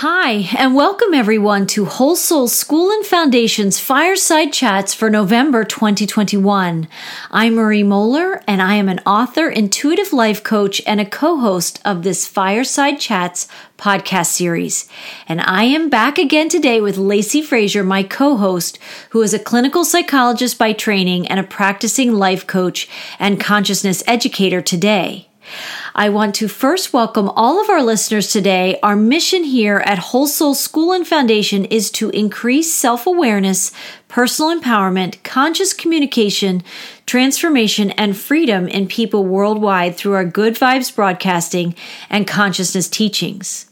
Hi, and welcome everyone to Whole Soul School and Foundation's Fireside Chats for November 2021. I'm Marie Moeller, and I am an author, intuitive life coach, and a co host of this Fireside Chats podcast series. And I am back again today with Lacey Frazier, my co host, who is a clinical psychologist by training and a practicing life coach and consciousness educator today. I want to first welcome all of our listeners today. Our mission here at Whole Soul School and Foundation is to increase self awareness, personal empowerment, conscious communication, transformation, and freedom in people worldwide through our Good Vibes broadcasting and consciousness teachings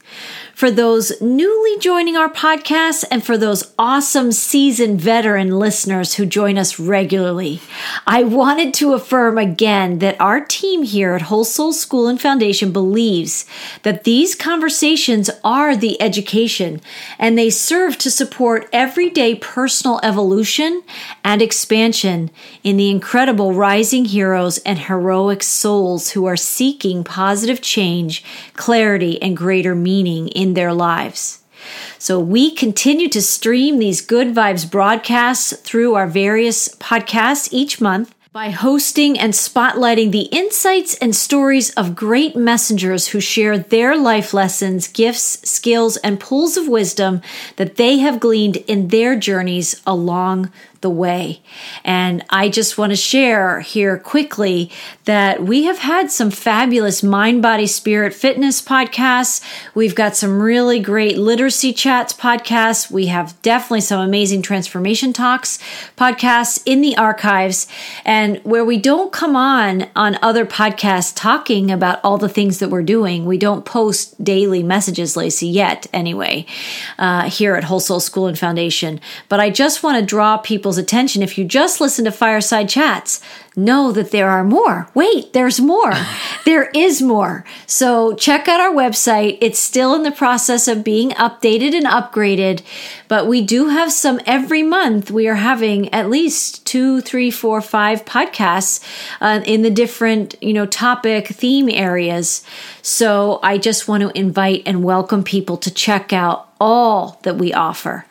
for those newly joining our podcast and for those awesome seasoned veteran listeners who join us regularly. I wanted to affirm again that our team here at Whole Soul School and Foundation believes that these conversations are the education and they serve to support everyday personal evolution and expansion in the incredible rising heroes and heroic souls who are seeking positive change, clarity, and greater meaning in in their lives. So we continue to stream these Good Vibes broadcasts through our various podcasts each month by hosting and spotlighting the insights and stories of great messengers who share their life lessons, gifts, skills, and pools of wisdom that they have gleaned in their journeys along the way. And I just want to share here quickly that we have had some fabulous mind, body, spirit fitness podcasts. We've got some really great literacy chats podcasts. We have definitely some amazing transformation talks podcasts in the archives. And where we don't come on on other podcasts talking about all the things that we're doing, we don't post daily messages, Lacey, yet anyway, uh, here at Whole Soul School and Foundation. But I just want to draw people's people's attention. If you just listen to Fireside Chats, know that there are more. Wait, there's more. there is more. So check out our website. It's still in the process of being updated and upgraded, but we do have some every month. We are having at least two, three, four, five podcasts uh, in the different, you know, topic theme areas. So I just want to invite and welcome people to check out all that we offer.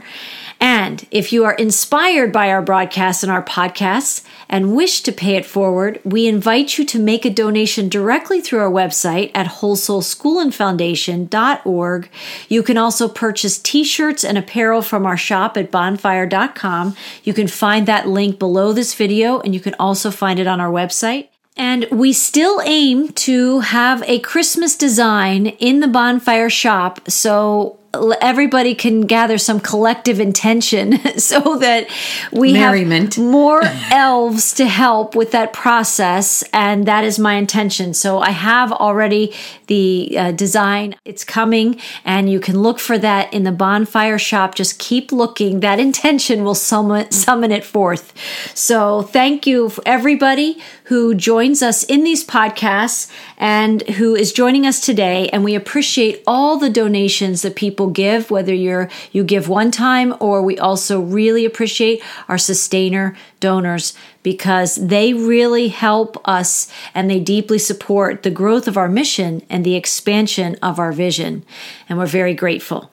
And if you are inspired by our broadcasts and our podcasts and wish to pay it forward, we invite you to make a donation directly through our website at wholesoulschoolandfoundation.org. You can also purchase t-shirts and apparel from our shop at bonfire.com. You can find that link below this video and you can also find it on our website. And we still aim to have a Christmas design in the bonfire shop. So everybody can gather some collective intention so that we Merriment. have more elves to help with that process and that is my intention. So i have already the uh, design. It's coming and you can look for that in the bonfire shop. Just keep looking. That intention will summon, summon it forth. So thank you everybody who joins us in these podcasts and who is joining us today and we appreciate all the donations that people give, whether you're you give one time or we also really appreciate our sustainer donors because they really help us and they deeply support the growth of our mission and the expansion of our vision. And we're very grateful.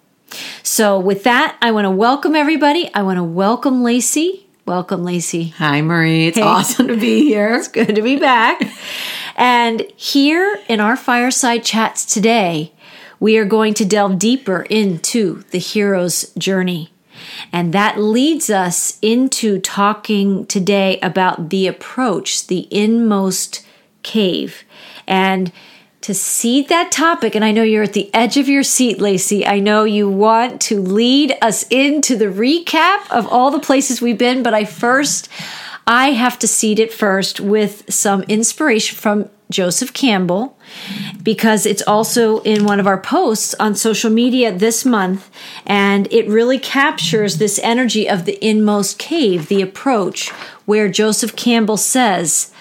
So with that, I want to welcome everybody. I want to welcome Lacey. Welcome, Lacey. Hi, Marie. It's hey. awesome to be here. it's good to be back. and here in our fireside chats today, we are going to delve deeper into the hero's journey. And that leads us into talking today about the approach, the inmost cave. And to seed that topic, and I know you're at the edge of your seat, Lacey. I know you want to lead us into the recap of all the places we've been, but I first, I have to seed it first with some inspiration from Joseph Campbell because it's also in one of our posts on social media this month. And it really captures this energy of the inmost cave, the approach, where Joseph Campbell says,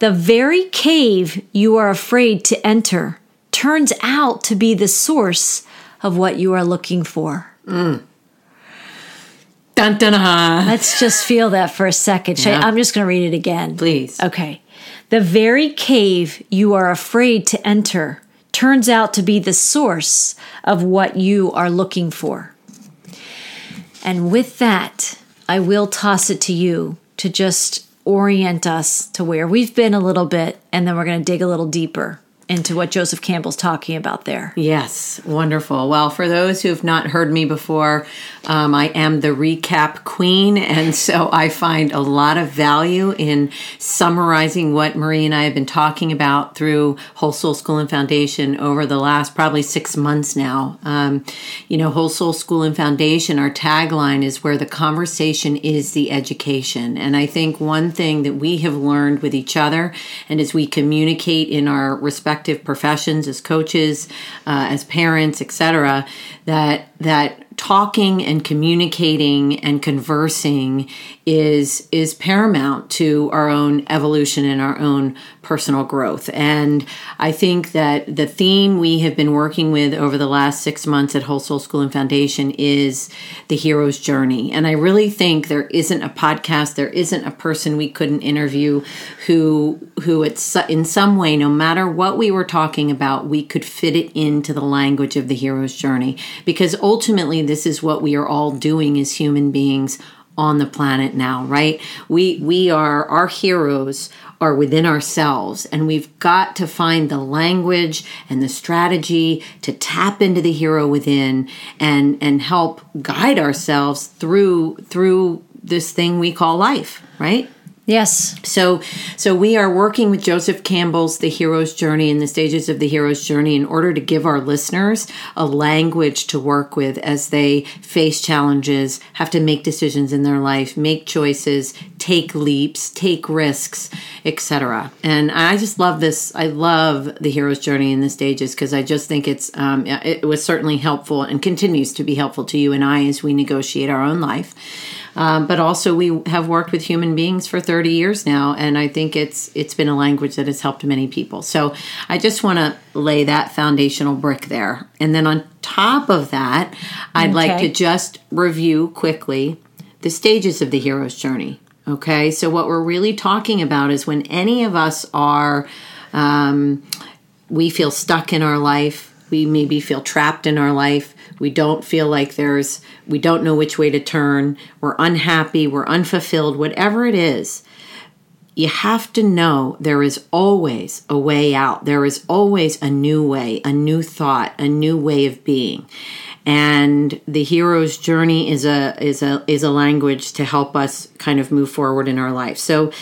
The very cave you are afraid to enter turns out to be the source of what you are looking for. Mm. Dun, dun, dun. Let's just feel that for a second. Yeah. I, I'm just going to read it again. Please. Okay. The very cave you are afraid to enter turns out to be the source of what you are looking for. And with that, I will toss it to you to just orient us to where we've been a little bit, and then we're going to dig a little deeper into what Joseph Campbell's talking about there. Yes, wonderful. Well, for those who have not heard me before, um, I am the recap queen, and so I find a lot of value in summarizing what Marie and I have been talking about through Whole Soul School and Foundation over the last probably six months now. Um, you know, Whole Soul School and Foundation, our tagline is where the conversation is the education. And I think one thing that we have learned with each other and as we communicate in our respective professions as coaches, uh, as parents, etc. That that talking and communicating and conversing is is paramount to our own evolution and our own personal growth. And I think that the theme we have been working with over the last six months at Whole Soul School and Foundation is the hero's journey. And I really think there isn't a podcast, there isn't a person we couldn't interview who who it's in some way, no matter what we were talking about, we could fit it into the language of the hero's journey. Because ultimately this is what we are all doing as human beings on the planet now, right? We we are our heroes are within ourselves and we've got to find the language and the strategy to tap into the hero within and and help guide ourselves through through this thing we call life, right? Yes. So so we are working with Joseph Campbell's The Hero's Journey and the stages of the hero's journey in order to give our listeners a language to work with as they face challenges, have to make decisions in their life, make choices, take leaps, take risks, etc. And I just love this. I love the hero's journey in the stages because I just think it's um, it was certainly helpful and continues to be helpful to you and I as we negotiate our own life. Um, but also we have worked with human beings for 30 years now, and I think it's it's been a language that has helped many people. So I just want to lay that foundational brick there, and then on top of that, I'd okay. like to just review quickly the stages of the hero's journey. Okay, so what we're really talking about is when any of us are, um, we feel stuck in our life, we maybe feel trapped in our life, we don't feel like there's, we don't know which way to turn. We're unhappy. We're unfulfilled. Whatever it is, you have to know there is always a way out. There is always a new way, a new thought, a new way of being. And the hero's journey is a is a is a language to help us kind of move forward in our life. So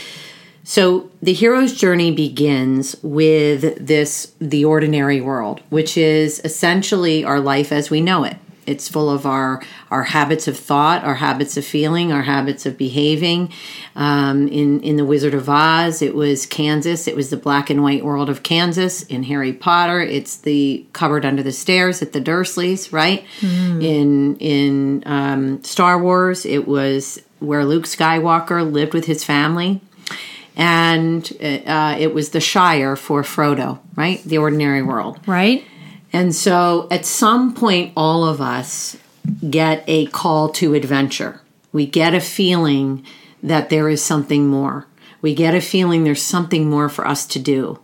so the hero's journey begins with this the ordinary world, which is essentially our life as we know it. It's full of our our habits of thought, our habits of feeling, our habits of behaving. Um, in in the Wizard of Oz, it was Kansas. It was the black and white world of Kansas. In Harry Potter, it's the cupboard under the stairs at the Dursleys. Right. Mm. In in um, Star Wars, it was where Luke Skywalker lived with his family and uh, it was the Shire for Frodo, right? The ordinary world. Right. And so at some point, all of us get a call to adventure. We get a feeling that there is something more. We get a feeling there's something more for us to do.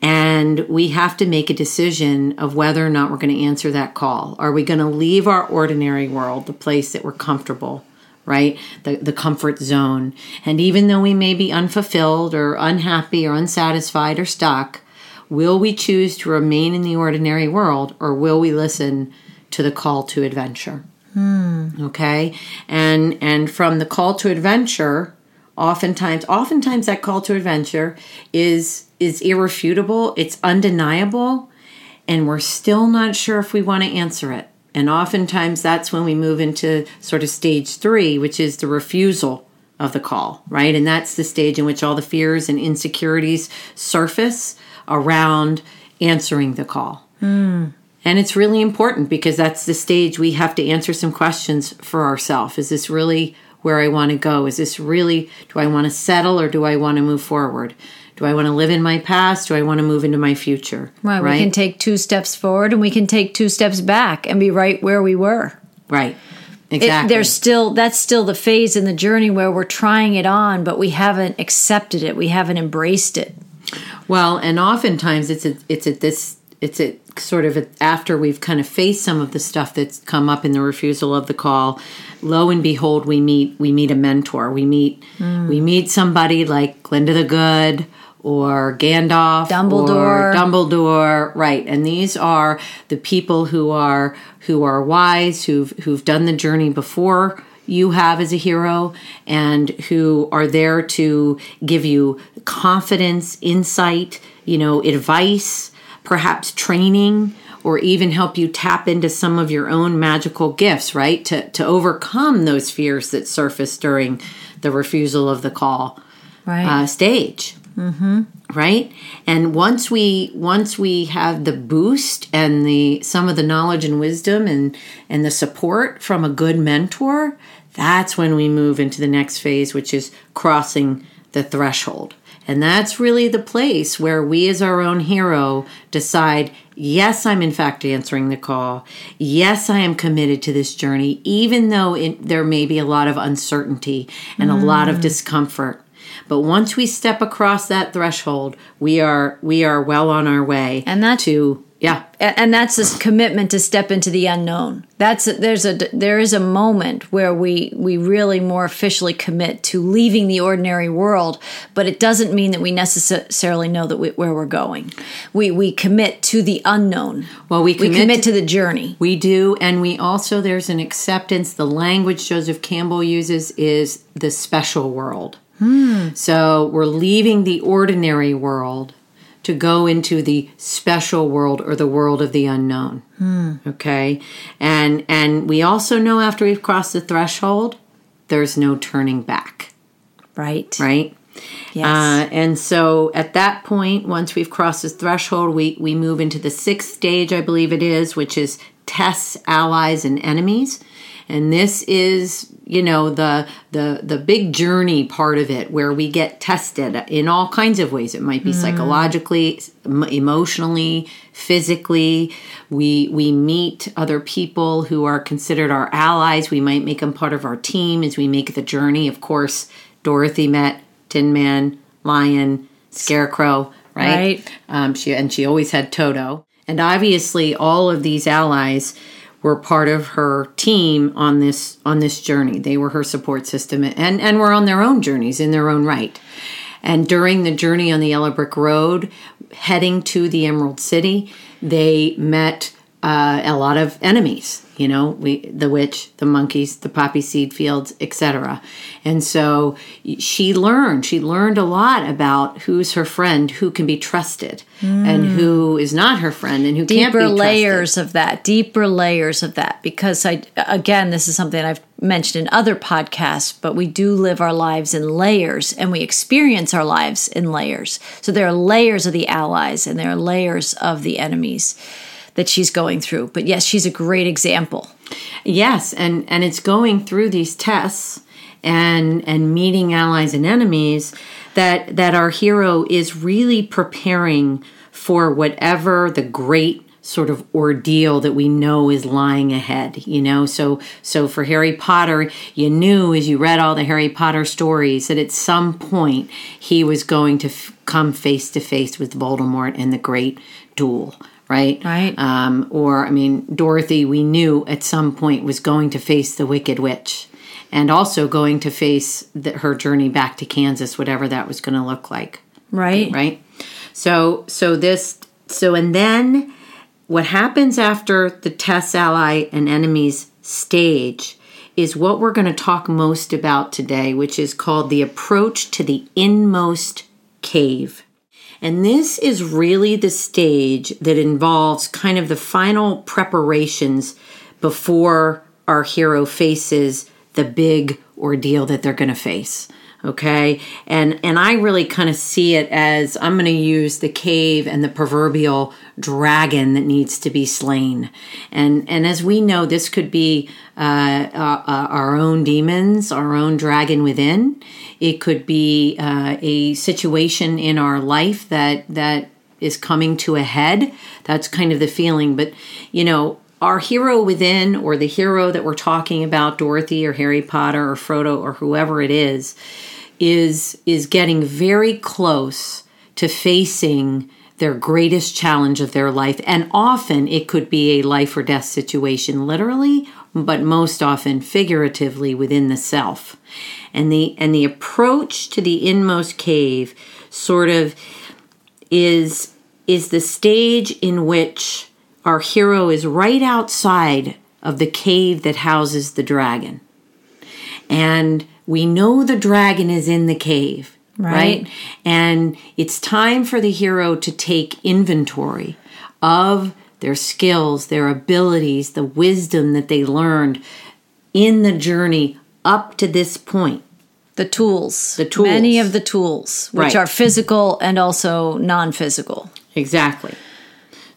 And we have to make a decision of whether or not we're going to answer that call. Are we going to leave our ordinary world, the place that we're comfortable? Right? The, the comfort zone. And even though we may be unfulfilled or unhappy or unsatisfied or stuck, will we choose to remain in the ordinary world or will we listen to the call to adventure? Hmm. Okay? And and from the call to adventure, oftentimes oftentimes that call to adventure is is irrefutable, it's undeniable, and we're still not sure if we want to answer it. And oftentimes that's when we move into sort of stage three, which is the refusal of the call, right? And that's the stage in which all the fears and insecurities surface around answering the call. Mm. And it's really important because that's the stage we have to answer some questions for ourselves. Is this really where I want to go? Is this really, do I want to settle or do I want to move forward? Do I want to live in my past? Do I want to move into my future? Right. right? We can take two steps forward and we can take two steps back and be right where we were. Right. Exactly. It, there's still that's still the phase in the journey where we're trying it on, but we haven't accepted it. We haven't embraced it. Well, and oftentimes it's at, it's at this it's a sort of after we've kind of faced some of the stuff that's come up in the refusal of the call lo and behold we meet we meet a mentor we meet mm. we meet somebody like Glinda the Good or Gandalf Dumbledore or Dumbledore right and these are the people who are who are wise who've who've done the journey before you have as a hero and who are there to give you confidence, insight, you know, advice, perhaps training or even help you tap into some of your own magical gifts, right? To to overcome those fears that surface during the refusal of the call right. uh, stage. Mm-hmm. Right, and once we once we have the boost and the some of the knowledge and wisdom and and the support from a good mentor, that's when we move into the next phase, which is crossing the threshold. And that's really the place where we, as our own hero, decide yes, I'm in fact answering the call. Yes, I am committed to this journey, even though it, there may be a lot of uncertainty and mm. a lot of mm. discomfort. But once we step across that threshold, we are we are well on our way and that, to yeah. And that's this commitment to step into the unknown. That's there's a there is a moment where we we really more officially commit to leaving the ordinary world, but it doesn't mean that we necessarily know that we, where we're going. We we commit to the unknown. Well, we commit, we commit to, to the journey. We do, and we also there's an acceptance. The language Joseph Campbell uses is the special world. So we're leaving the ordinary world to go into the special world or the world of the unknown. Okay? And and we also know after we've crossed the threshold, there's no turning back. Right. Right? Yes. Uh, and so at that point, once we've crossed this threshold, we, we move into the sixth stage, I believe it is, which is tests, allies, and enemies and this is you know the the the big journey part of it where we get tested in all kinds of ways. It might be mm. psychologically emotionally physically. We we meet other people who are considered our allies. We might make them part of our team as we make the journey. Of course dorothy met tin man lion scarecrow right, right. Um, she and she always had toto. And obviously all of these allies were part of her team on this on this journey. They were her support system and and were on their own journeys in their own right. And during the journey on the Yellow Brick Road, heading to the Emerald City, they met uh, a lot of enemies you know we the witch the monkeys the poppy seed fields etc and so she learned she learned a lot about who's her friend who can be trusted mm. and who is not her friend and who deeper can't be trusted. layers of that deeper layers of that because i again this is something i've mentioned in other podcasts but we do live our lives in layers and we experience our lives in layers so there are layers of the allies and there are layers of the enemies that she's going through. But yes, she's a great example. Yes, and and it's going through these tests and and meeting allies and enemies that that our hero is really preparing for whatever the great sort of ordeal that we know is lying ahead you know so so for harry potter you knew as you read all the harry potter stories that at some point he was going to f- come face to face with voldemort in the great duel right? Right. Um, or, I mean, Dorothy, we knew at some point was going to face the Wicked Witch and also going to face the, her journey back to Kansas, whatever that was going to look like. Right. Right. So, so this, so, and then what happens after the Tess ally and enemies stage is what we're going to talk most about today, which is called the approach to the inmost cave. And this is really the stage that involves kind of the final preparations before our hero faces the big ordeal that they're going to face okay? And and i really kind of see it as i'm going to use the cave and the proverbial dragon that needs to be slain. And and as we know this could be uh, uh, uh our own demons our own dragon within. It could be uh, a situation in our life that that is coming to a head. That's kind of the feeling. But you know our hero within or the hero that we're talking about dorothy or harry potter or frodo or whoever it is is is getting very close to facing their greatest challenge of their life. And often it could be a life or death situation, literally, but most often figuratively within the self. And the and the approach to the inmost cave sort of is is the stage in which our hero is right outside of the cave that houses the dragon. And we know the dragon is in the cave, right? right? And it's time for the hero to take inventory of their skills, their abilities, the wisdom that they learned in the journey up to this point. The tools. The tools. Many of the tools, which right. are physical and also non physical. Exactly.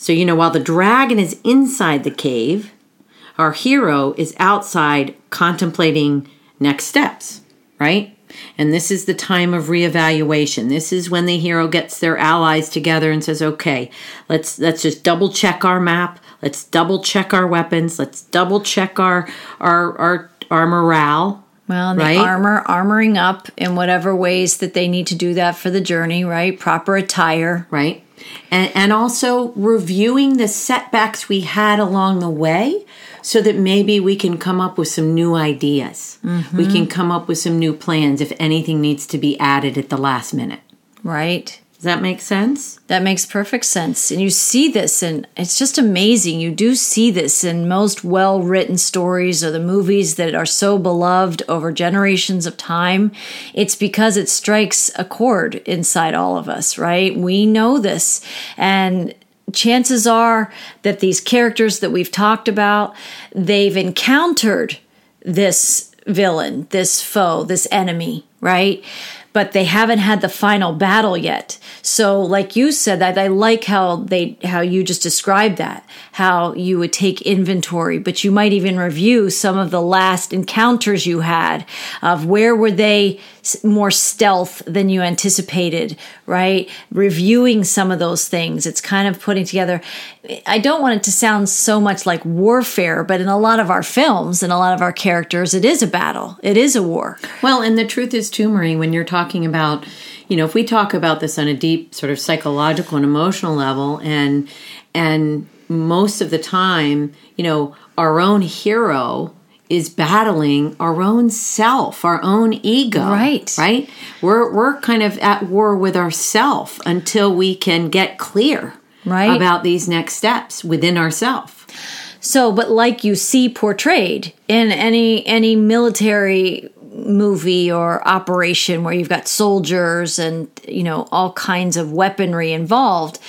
So, you know, while the dragon is inside the cave, our hero is outside contemplating next steps, right? And this is the time of reevaluation. This is when the hero gets their allies together and says, "Okay, let's let's just double check our map. Let's double check our weapons. Let's double check our our our our morale." Well, the right? armor, armoring up in whatever ways that they need to do that for the journey, right? Proper attire, right? And and also reviewing the setbacks we had along the way so that maybe we can come up with some new ideas. Mm-hmm. We can come up with some new plans if anything needs to be added at the last minute. Right. Does that make sense? That makes perfect sense. And you see this, and it's just amazing. You do see this in most well written stories or the movies that are so beloved over generations of time. It's because it strikes a chord inside all of us, right? We know this. And chances are that these characters that we've talked about, they've encountered this villain, this foe, this enemy, right? But they haven't had the final battle yet. So, like you said, that I like how they how you just described that, how you would take inventory, but you might even review some of the last encounters you had of where were they more stealth than you anticipated, right? Reviewing some of those things. It's kind of putting together. I don't want it to sound so much like warfare, but in a lot of our films and a lot of our characters, it is a battle. It is a war. Well, and the truth is too, Marie, when you're talking about, you know, if we talk about this on a deep sort of psychological and emotional level and and most of the time, you know, our own hero is battling our own self, our own ego. Right. Right? We're we're kind of at war with ourself until we can get clear right. about these next steps within ourself. So, but like you see portrayed in any any military movie or operation where you've got soldiers and you know all kinds of weaponry involved,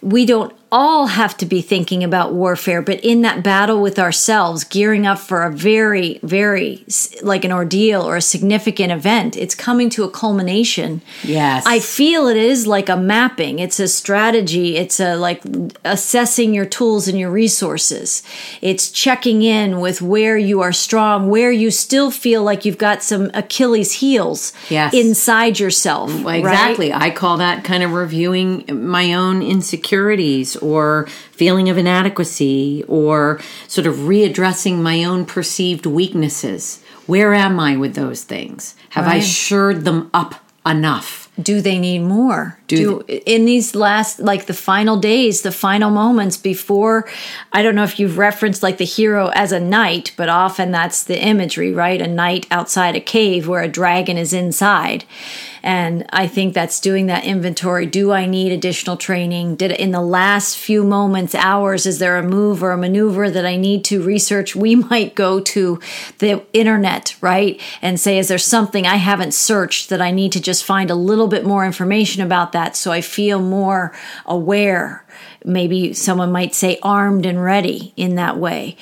we don't all have to be thinking about warfare, but in that battle with ourselves, gearing up for a very, very like an ordeal or a significant event, it's coming to a culmination. Yes. I feel it is like a mapping, it's a strategy, it's a like assessing your tools and your resources. It's checking in with where you are strong, where you still feel like you've got some Achilles heels yes. inside yourself. Exactly. Right? I call that kind of reviewing my own insecurities or feeling of inadequacy or sort of readdressing my own perceived weaknesses. Where am I with those things? Have right. I shored them up enough? do they need more do, do in these last like the final days the final moments before i don't know if you've referenced like the hero as a knight but often that's the imagery right a knight outside a cave where a dragon is inside and I think that's doing that inventory. Do I need additional training? Did in the last few moments, hours, is there a move or a maneuver that I need to research? We might go to the internet, right? And say, is there something I haven't searched that I need to just find a little bit more information about that so I feel more aware? Maybe someone might say armed and ready in that way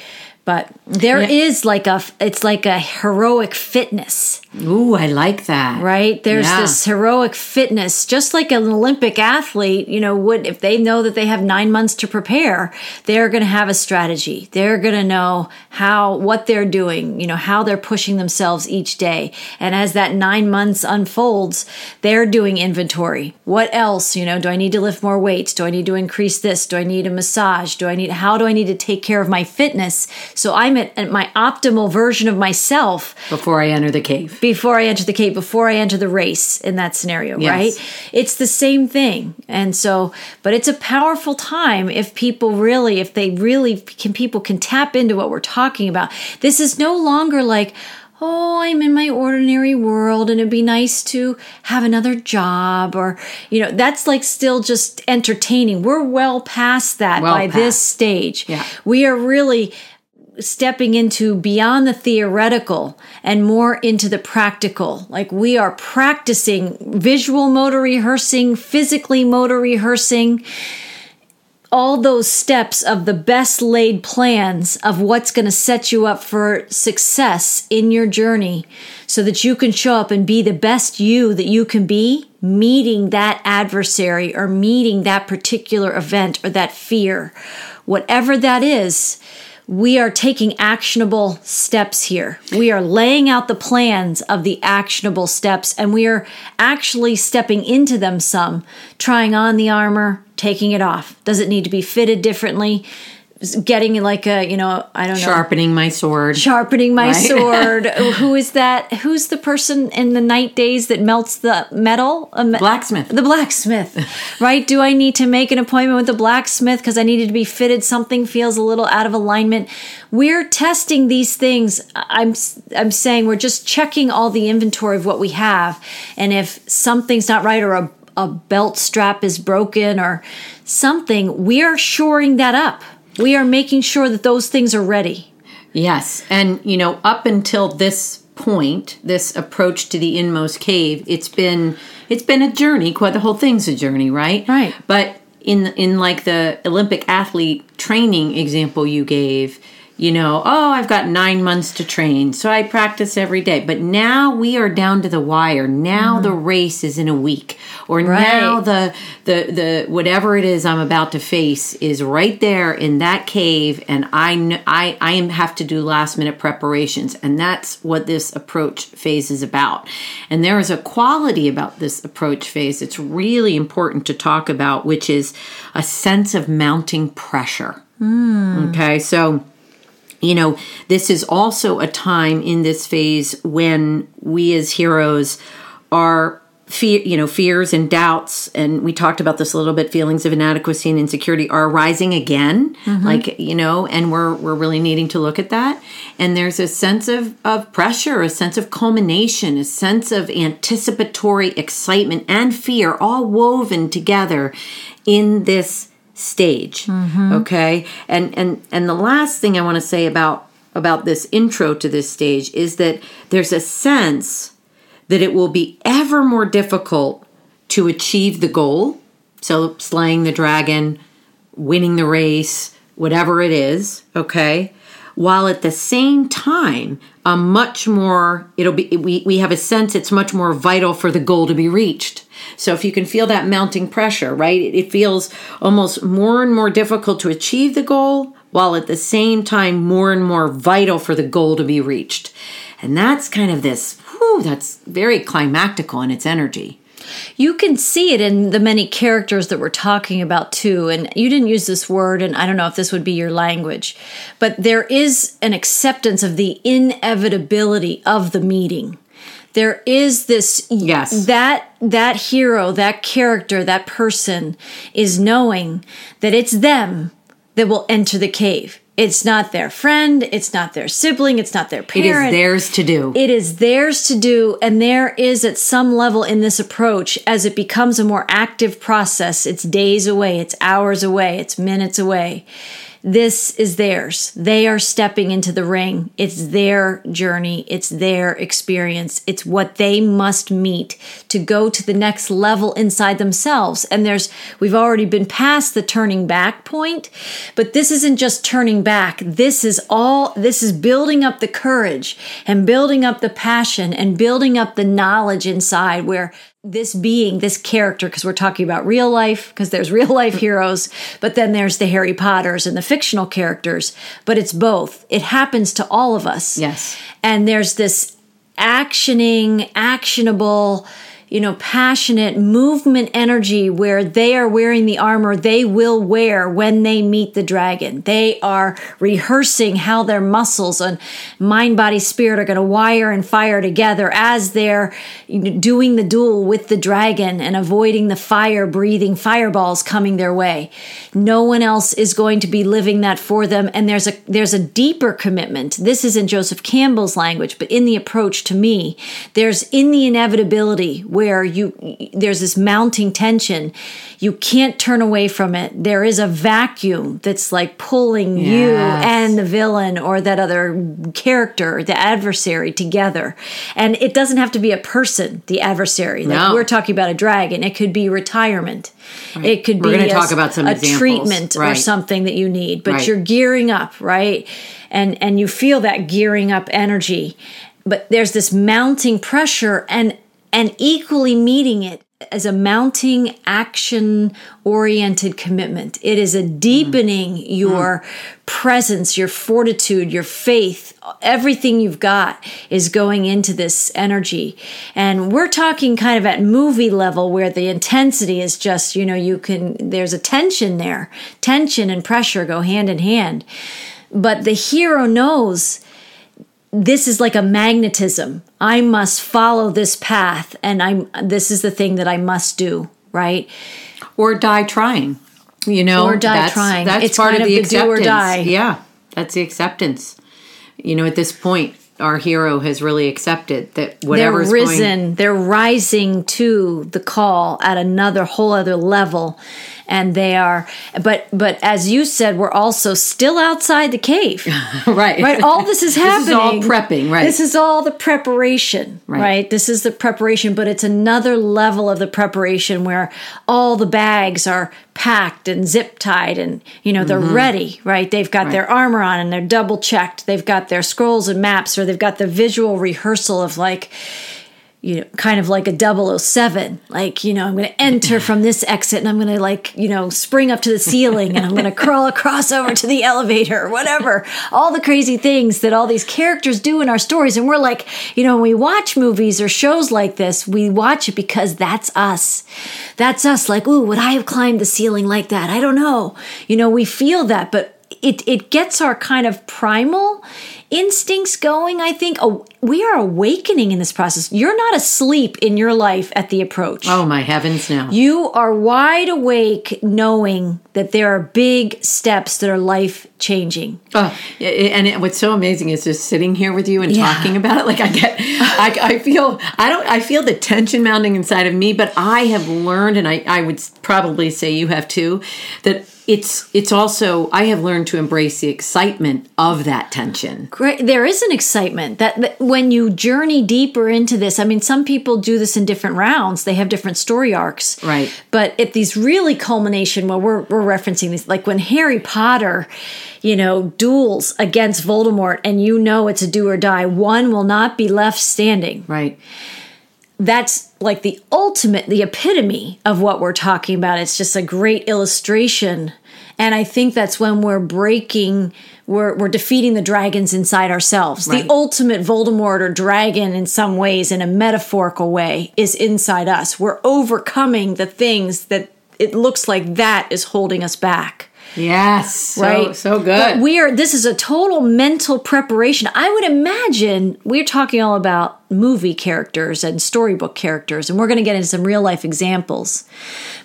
but there yeah. is like a it's like a heroic fitness. Ooh i like that. Right? There's yeah. this heroic fitness just like an olympic athlete you know would if they know that they have nine months to prepare they're going to have a strategy. They're going to know how what they're doing you know how they're pushing themselves each day. And as that nine months unfolds they're doing inventory. What else? You know do i need to lift more weights? Do i need to increase this? Do i need a massage? Do i need how do i need to take care of my fitness So I'm at, at my optimal version of myself Before I enter the cave. before I enter the cave, before I enter the race in that scenario, Yes. right? It's the same thing. And so, but it's a powerful time if people really, if they really can, people can tap into what we're talking about. This is no longer like, oh, I'm in my ordinary world and it'd be nice to have another job or, you know, that's like still just entertaining. We're well past that Well by this stage. Yeah. We are really stepping into beyond the theoretical and more into the practical. Like we are practicing visual motor rehearsing, physically motor rehearsing, all those steps of the best laid plans of what's going to set you up for success in your journey so that you can show up and be the best you that you can be meeting that adversary or meeting that particular event or that fear whatever that is we are taking actionable steps here. We are laying out the plans of the actionable steps and we are actually stepping into them some, trying on the armor, taking it off. Does it need to be fitted differently? Getting like a, you know, I don't know. Sharpening my sword. Sharpening my Right. sword. Who is that? Who's the person in the knight days that melts the metal? Blacksmith. the blacksmith, right? Do I need to make an appointment with the blacksmith because I needed to be fitted? Something feels a little out of alignment. We're testing these things. I'm I'm saying we're just checking all the inventory of what we have, and if something's not right or a a belt strap is broken or something, we are shoring that up. We are making sure that those things are ready. Yes. And, you know, up until this point, this approach to the inmost cave, it's been it's been a journey. Quite the whole thing's a journey, right? Right. But in in like the Olympic athlete training example you gave, you know, oh, I've got nine months to train, so I practice every day. But now we are down to the wire. Now the mm-hmm. race is in a week, or now the the the whatever it is I'm about to face is right there in that cave, and I I I am have to do last minute preparations, and that's what this approach phase is about. And there is a quality about this approach phase that's really important to talk about, which is a sense of mounting pressure. Hmm. Okay, so you know, this is also a time in this phase when we as heroes are fear, you know, fears and doubts, and we talked about this a little bit. Feelings of inadequacy and insecurity are rising again, mm-hmm. like you know, and we're we're really needing to look at that. And there's a sense of of pressure, a sense of culmination, a sense of anticipatory excitement and fear, all woven together in this stage mm-hmm. okay? And and and the last thing i want to say about about this intro to this stage is that there's a sense that it will be ever more difficult to achieve the goal so slaying the dragon winning the race whatever it is okay? While at the same time a much more it'll be we, we have a sense it's much more vital for the goal to be reached so if you can feel that mounting pressure right it, feels almost more and more difficult to achieve the goal while at the same time more and more vital for the goal to be reached and that's kind of this whew, that's very climactical in its energy You can see it in the many characters that we're talking about too. And you didn't use this word, and I don't know if this would be your language, but there is an acceptance of the inevitability of the meeting. There is this Yes. that that hero, that character, that person is knowing that it's them that will enter the cave. It's not their friend, it's not their sibling, it's not their it parent. is theirs to do It is theirs to do, and there is at some level in this approach, as it becomes a more active process, it's days away, it's hours away, it's minutes away. This is theirs. They are stepping into the ring. It's their journey, it's their experience, it's what they must meet to go to the next level inside themselves. And there's, we've already been past the turning back point, but this isn't just turning back. This is all, this is building up the courage and building up the passion and building up the knowledge inside where this being, this character, because we're talking about real life, because there's real life heroes, but then there's the Harry Potters and the fictional characters, but it's both. It happens to all of us. Yes. And there's this actioning, actionable, you know, passionate movement energy where they are wearing the armor they will wear when they meet the dragon. They are rehearsing how their muscles and mind, body, spirit are going to wire and fire together as they're doing the duel with the dragon and avoiding the fire breathing fireballs coming their way. No one else is going to be living that for them. And there's a, there's a deeper commitment. This is in Joseph Campbell's language, but in the approach to me, there's in the inevitability where you there's this mounting tension you can't turn away from it there is a vacuum that's like pulling yes. you and the villain or that other character the adversary together and it doesn't have to be a person the adversary like no. we're talking about a dragon it could be retirement right. it could we're be a, talk about some a examples. treatment right. or something that you need but right. you're gearing up right and and you feel that gearing up energy but there's this mounting pressure and and equally meeting it as a mounting action oriented commitment. It is a deepening mm. your mm. presence, your fortitude, your faith. Everything you've got is going into this energy. And we're talking kind of at movie level where the intensity is just, you know, you can, there's a tension there. Tension and pressure go hand in hand. But the hero knows this is like a magnetism. I must follow this path and I'm this is the thing that I must do, right? Or die trying. You know, or die that's, trying. That's it's part kind of the, the acceptance. do or die. Yeah, that's the acceptance. You know, at this point, our hero has really accepted that whatever they're risen, going- they're rising to the call at another whole other level and they are but but as you said we're also still outside the cave. Right. Right? All this is happening this is all prepping right. This is all the preparation right. right? This is the preparation but it's another level of the preparation where all the bags are packed and zip tied and you know they're mm-hmm. ready right? They've got right. their armor on and they're double checked they've got their scrolls and maps or they've got the visual rehearsal of like you know, kind of like a 007. Like, you know, I'm going to enter from this exit and I'm going to like, you know, spring up to the ceiling and I'm going to crawl across over to the elevator or whatever. All the crazy things that all these characters do in our stories. And we're like, you know, when we watch movies or shows like this, we watch it because that's us. That's us. Like, ooh, would I have climbed the ceiling like that? I don't know. You know, we feel that, but it, it gets our kind of primal instincts going, I think. Oh, we are awakening in this process. You're not asleep in your life at the approach. Oh, my heavens, no. You are wide awake knowing that there are big steps that are life changing. Oh, and it, what's so amazing is just sitting here with you and yeah. talking about it. Like I get, I, I, feel, I don't, I feel the tension mounting inside of me, but I have learned, and I, I would probably say you have too, that it's it's also I have learned to embrace the excitement of that tension. Great, there is an excitement that, that, when you journey deeper into this. I mean, some people do this in different rounds; they have different story arcs, right? But at these really culmination, where we're we're referencing these, like when Harry Potter, you know, duels against Voldemort, and you know it's a do or die. One will not be left standing, right? That's like the ultimate, the epitome of what we're talking about. It's just a great illustration. And I think that's when we're breaking, we're, we're defeating the dragons inside ourselves. Right. The ultimate Voldemort or dragon, in some ways, in a metaphorical way, is inside us. We're overcoming the things that it looks like that is holding us back. Yes. Right. So, so good. But we are this is a total mental preparation. I would imagine we're talking all about movie characters and storybook characters, and we're going to get into some real life examples.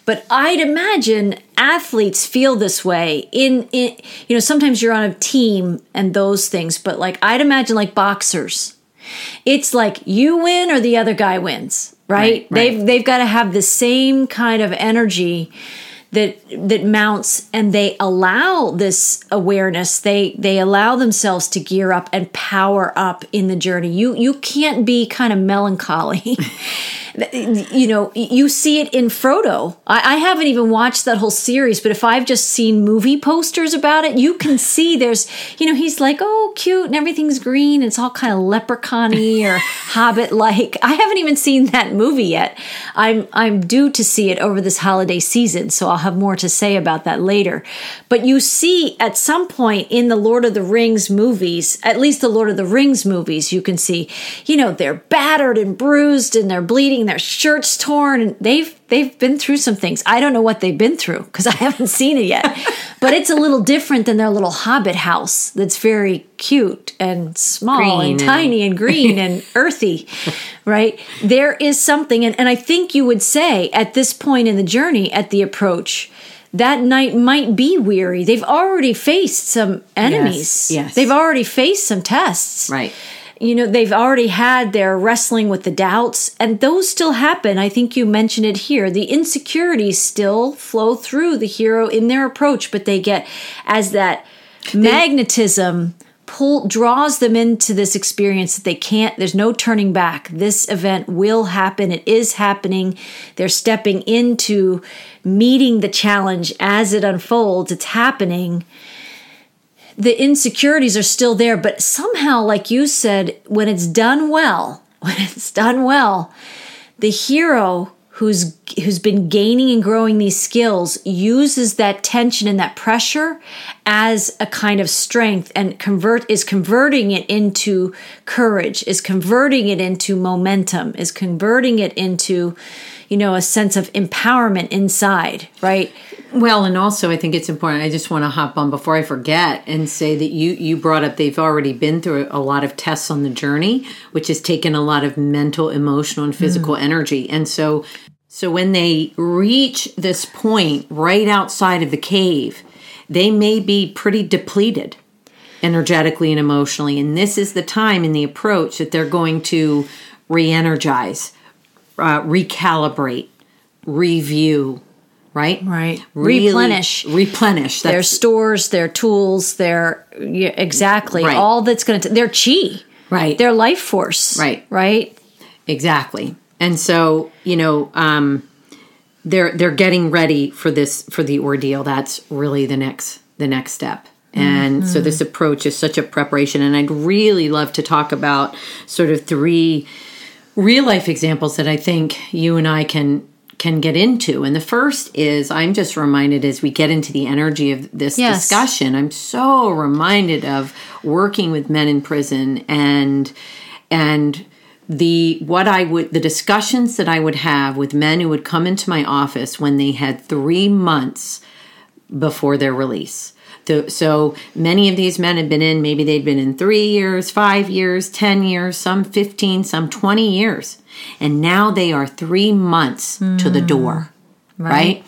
But I'd imagine athletes feel this way in, in you know, sometimes you're on a team and those things, but like I'd imagine like boxers. It's like you win or the other guy wins, right? right, right. They've they've got to have the same kind of energy that that mounts and they allow this awareness. They they allow themselves to gear up and power up in the journey. You you can't be kind of melancholy you know, you see it in Frodo. I, I, haven't even watched that whole series, but if I've just seen movie posters about it, you can see there's, you know, he's like, oh, cute, and everything's green. And It's all kind of leprechaun-y or hobbit-like. I haven't even seen that movie yet. I'm I'm due to see it over this holiday season, so I'll have more to say about that later. But you see at some point in the Lord of the Rings movies, at least the Lord of the Rings movies, you can see, you know, they're battered and bruised and they're bleeding fighting, their shirts torn, and they've they've been through some things. I don't know what they've been through because I haven't seen it yet. but it's a little different than their little hobbit house that's very cute and small Green and and- tiny and green and earthy, right? There is something, and, and I think you would say at this point in the journey, at the approach, that knight might be weary. They've already faced some enemies. yes. They've already faced some tests Right. You know they've already had their wrestling with the doubts and those still happen. I think you mentioned it here. The insecurities still flow through the hero in their approach but they get as that magnetism pull draws them into this experience that they can't there's no turning back. This event will happen. It is happening. They're stepping into meeting the challenge as it unfolds. It's happening the insecurities are still there, but somehow, like you said, when it's done well, when it's done well, the hero who's who's been gaining and growing these skills uses that tension and that pressure as a kind of strength and convert is converting it into courage is converting it into momentum is converting it into you know a sense of empowerment inside right Well, and also I think it's important. I just want to hop on before I forget and say that you you brought up they've already been through a lot of tests on the journey, which has taken a lot of mental, emotional, and physical mm. energy. And so so when they reach this point right outside of the cave, they may be pretty depleted energetically and emotionally. And this is the time in the approach that they're going to re-energize, uh, recalibrate, review, right? Right. Really Replenish. replenish. their stores, their tools, their yeah, exactly Right. all that's going to their chi, Right. Their life force, Right. Right. exactly. And so you know, um, they're they're getting ready for this for the ordeal. That's really the next the next step. And so this approach is such a preparation. And I'd really love to talk about sort of three real life examples that I think you and I can can get into. And the first is I'm just reminded as we get into the energy of this Yes. discussion, I'm so reminded of working with men in prison and and the what I would the discussions that I would have with men who would come into my office when they had 3 months before their release. The- So many of these men had been in, maybe they'd been in three years, five years, 10 years, some 15, some 20 years. And now they are three months to the hmm. door, right.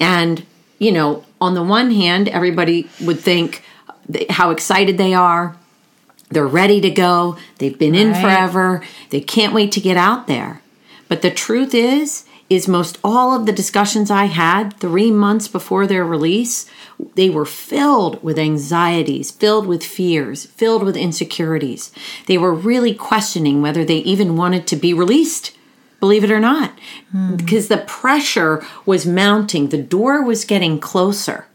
And, you know, on the one hand, everybody would think how excited they are. They're ready to go. They've been in forever. They can't wait to get out there. But the truth is, is most all of the discussions I had three months before their release, they were filled with anxieties, filled with fears, filled with insecurities. They were really questioning whether they even wanted to be released, believe it or not, because the pressure was mounting. The door was getting closer.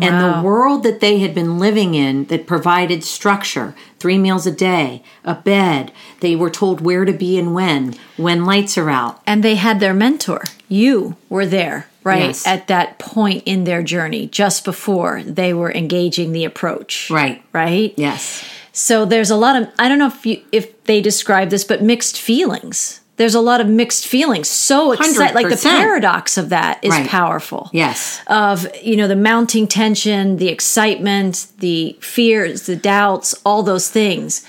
And the world that they had been living in that provided structure, three meals a day, a bed, they were told where to be and when, when lights are out. And they had their mentor. You were there, right? Yes. At that point in their journey, just before they were engaging the approach. Right. Right? Yes. So there's a lot of I don't know if you if they describe this, but mixed feelings. There's a lot of mixed feelings. So excited, like the paradox of that is Right. powerful. Yes. Of you know the mounting tension, the excitement, the fears, the doubts, all those things.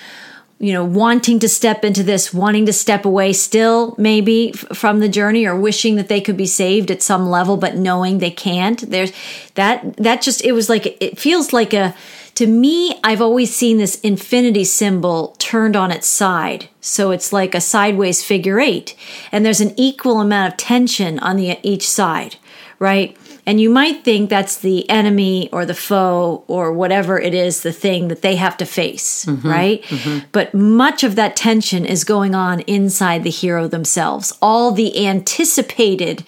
You know, wanting to step into this, wanting to step away still, maybe f- from the journey, or wishing that they could be saved at some level, but knowing they can't. There's that. That just it was like it feels like a to me, I've always seen this infinity symbol turned on its side. So it's like a sideways figure eight. And there's an equal amount of tension on the each side, right? And you might think that's the enemy or the foe or whatever it is, the thing that they have to face, mm-hmm. right? Mm-hmm. But much of that tension is going on inside the hero themselves. All the anticipated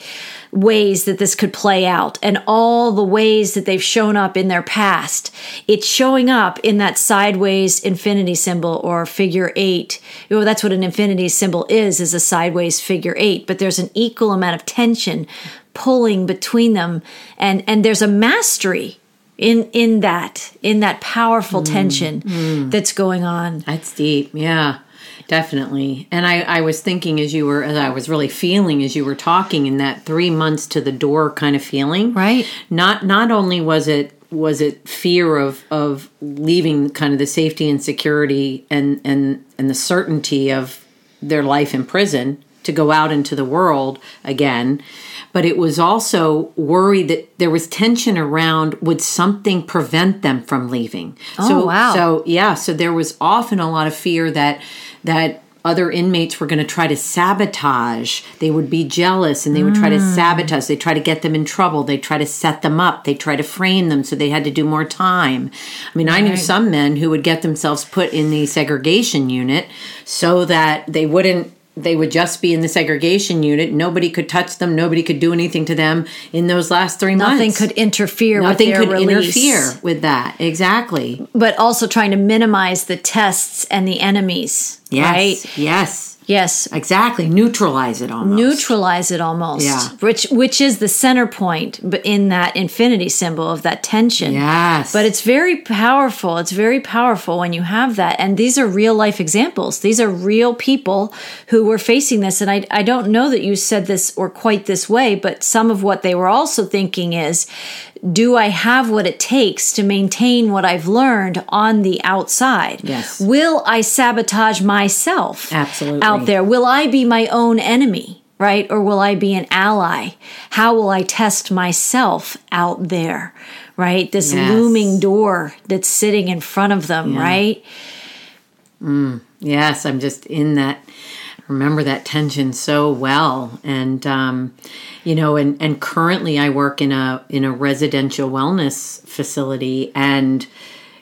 ways that this could play out and all the ways that they've shown up in their past. It's showing up in that sideways infinity symbol or figure eight. You know, that's what an infinity symbol is, is a sideways figure eight, but there's an equal amount of tension pulling between them and, and there's a mastery in in that in that powerful tension mm, mm. that's going on. That's deep. Yeah, definitely. And I, I was thinking as you were, as I was really feeling as you were talking in that three months to the door kind of feeling. Right. Not, not only was it, was it fear of, of leaving kind of the safety and security and, and, and the certainty of their life in prison to go out into the world again but it was also worry that there was tension around would something prevent them from leaving. Oh, so, wow. So yeah, so there was often a lot of fear that that other inmates were going to try to sabotage. They would be jealous and they would try to hmm. sabotage. They try to get them in trouble. They try to set them up. They try to frame them so they had to do more time. I mean, I knew some men who would get themselves put in the segregation unit so that they wouldn't they would just be in the segregation unit. Nobody could touch them. Nobody could do anything to them in those last three Nothing months. Nothing could interfere Nothing with their could release. interfere with that. Exactly. But also trying to minimize the tests and the enemies. Yes. Right? Yes. Yes. Exactly. Neutralize it almost. neutralize it almost Yeah. which which is the center point but in that infinity symbol of that tension Yes. but it's very powerful it's very powerful when you have that and these are real life examples these are real people who were facing this and I, I don't know that you said this or quite this way but some of what they were also thinking is do I have what it takes to maintain what I've learned on the outside? Yes. Will I sabotage myself Absolutely. out there? Will I be my own enemy, right? Or will I be an ally? How will I test myself out there, right? This Yes. looming door that's sitting in front of them, right? Mm. Yes, I'm just in that. Remember that tension so well, and um, you know, and and currently I work in a in a residential wellness facility, and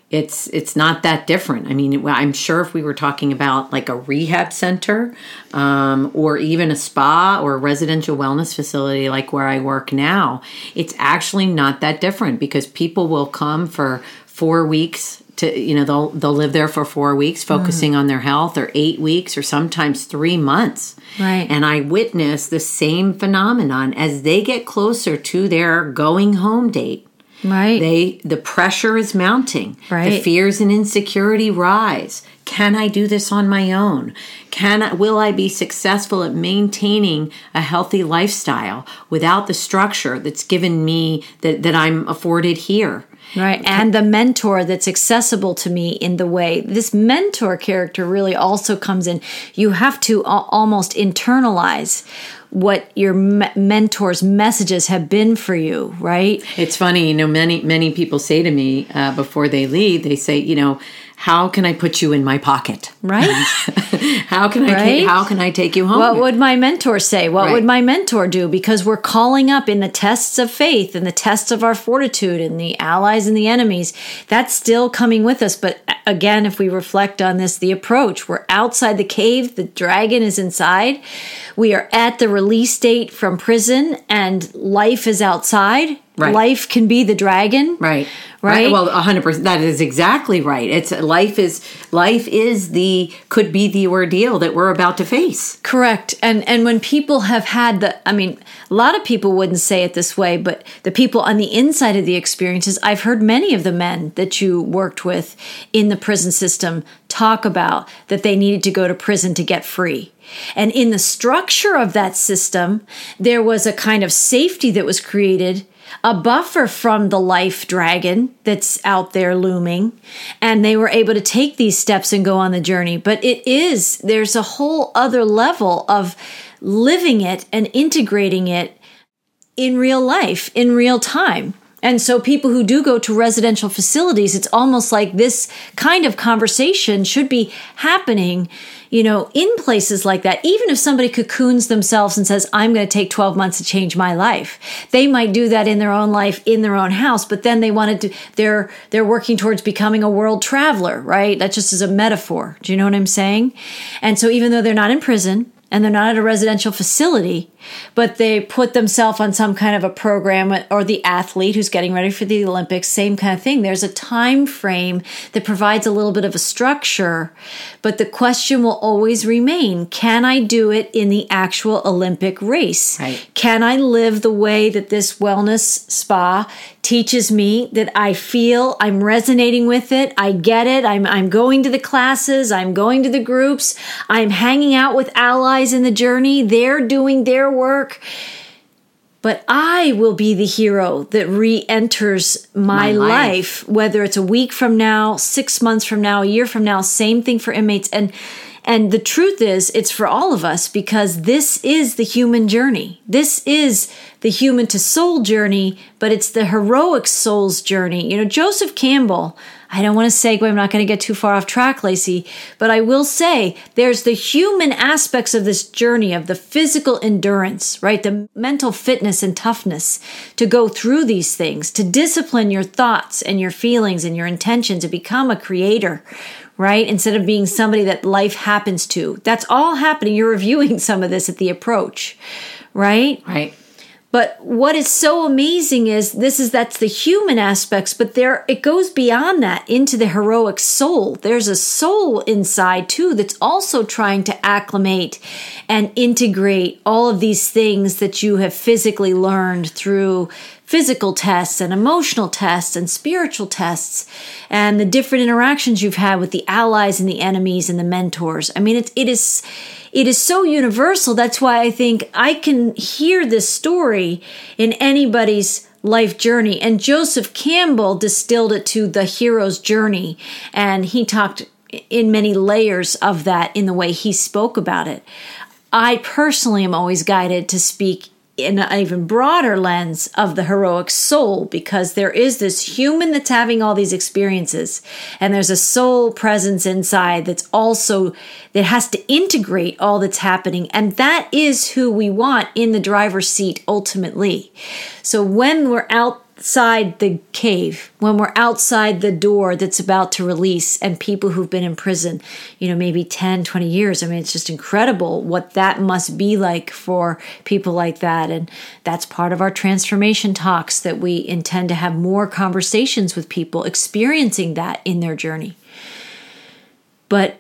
it's it's not that different. I mean, I'm sure if we were talking about like a rehab center, um, or even a spa or a residential wellness facility like where I work now, it's actually not that different because people will come for four weeks to you know they'll they'll live there for four weeks focusing mm. on their health or eight weeks or sometimes three months. Right. and i witness the same phenomenon. As they get closer to their going home date Right. they the pressure is mounting. Right. the fears and insecurity rise. Can i do this on my own? Can I, will i be successful at maintaining a healthy lifestyle without the structure that's given me that, that i'm afforded here Right. And the mentor that's accessible to me in the way this mentor character really also comes in. You have to al- almost internalize what your me- mentor's messages have been for you, right? It's funny, you know, many many people say to me uh, before they leave, they say, you know, how can I put you in my pocket? Right? How can I Right? how can I take you home? What would my mentor say? What Right. would my mentor do? Because we're calling up in the tests of faith and the tests of our fortitude and the allies and the enemies. That's still coming with us. But again, if we reflect on this, the approach, we're outside the cave, the dragon is inside. We are at the release date from prison and life is outside. Right. Life can be the dragon. Right. Right? Well, hundred percent. That is exactly right. It's life is life is the could be the ordeal that we're about to face. Correct. And and when people have had the I mean, a lot of people wouldn't say it this way, but the people on the inside of the experiences, I've heard many of the men that you worked with in the prison system talk about that they needed to go to prison to get free. And in the structure of that system, there was a kind of safety that was created a buffer from the life dragon that's out there looming. And they were able to take these steps and go on the journey. But it is there's a whole other level of living it and integrating it in real life in real time and so people who do go to residential facilities it's almost like this kind of conversation should be happening you know in places like that. Even if somebody cocoons themselves and says i'm going to take 12 months to change my life they might do that in their own life in their own house but then they wanted to they're they're working towards becoming a world traveler right? That just is a metaphor. Do you know what i'm saying? And so even though they're not in prison and they're not at a residential facility, but they put themselves on some kind of a program or the athlete who's getting ready for the Olympics, same kind of thing. There's a time frame that provides a little bit of a structure, but the question will always remain, can I do it in the actual Olympic race? Right. Can I live the way that this wellness spa teaches me that I feel I'm resonating with it. I get it. I'm, I'm going to the classes. I'm going to the groups. I'm hanging out with allies in the journey. They're doing their work. But I will be the hero that re enters my, My life. life. whether it's a week from now, six months from now, a year from now, same thing for inmates. And and the truth is, it's for all of us because this is the human journey. This is the human to soul journey, but it's the heroic soul's journey. You know, Joseph Campbell, I don't want to segue, I'm not going to get too far off track, Lacey, but I will say there's the human aspects of this journey of the physical endurance, right? The mental fitness and toughness to go through these things, to discipline your thoughts and your feelings and your intention to become a creator, right? Instead of being somebody that life happens to. That's all happening. You're reviewing some of this at the approach, right? Right. But what is so amazing is this is that's the human aspects, but there it goes beyond that into the heroic soul. There's a soul inside too that's also trying to acclimate and integrate all of these things that you have physically learned through physical tests and emotional tests and spiritual tests and the different interactions you've had with the allies and the enemies and the mentors. I mean, it, it is it is so universal. That's why I think I can hear this story in anybody's life journey. And Joseph Campbell distilled it to the hero's journey. And he talked in many layers of that in the way he spoke about it. I personally am always guided to speak in an even broader lens of the heroic soul because there is this human that's having all these experiences and there's a soul presence inside that's also that has to integrate all that's happening. And that is who we want in the driver's seat ultimately. So when we're out outside the cave, when we're outside the door that's about to release, and people who've been in prison, you know, maybe 10, 20 years. I mean, it's just incredible what that must be like for people like that. And that's part of our transformation talks that we intend to have more conversations with people experiencing that in their journey. But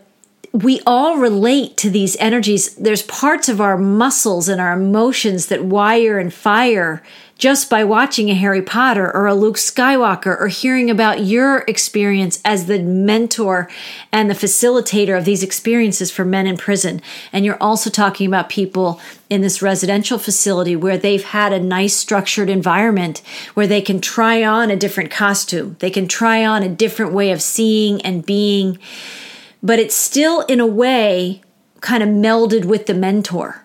we all relate to these energies. There's parts of our muscles and our emotions that wire and fire just by watching a Harry Potter or a Luke Skywalker or hearing about your experience as the mentor and the facilitator of these experiences for men in prison. And you're also talking about people in this residential facility where they've had a nice structured environment where they can try on a different costume, they can try on a different way of seeing and being, but it's still in a way kind of melded with the mentor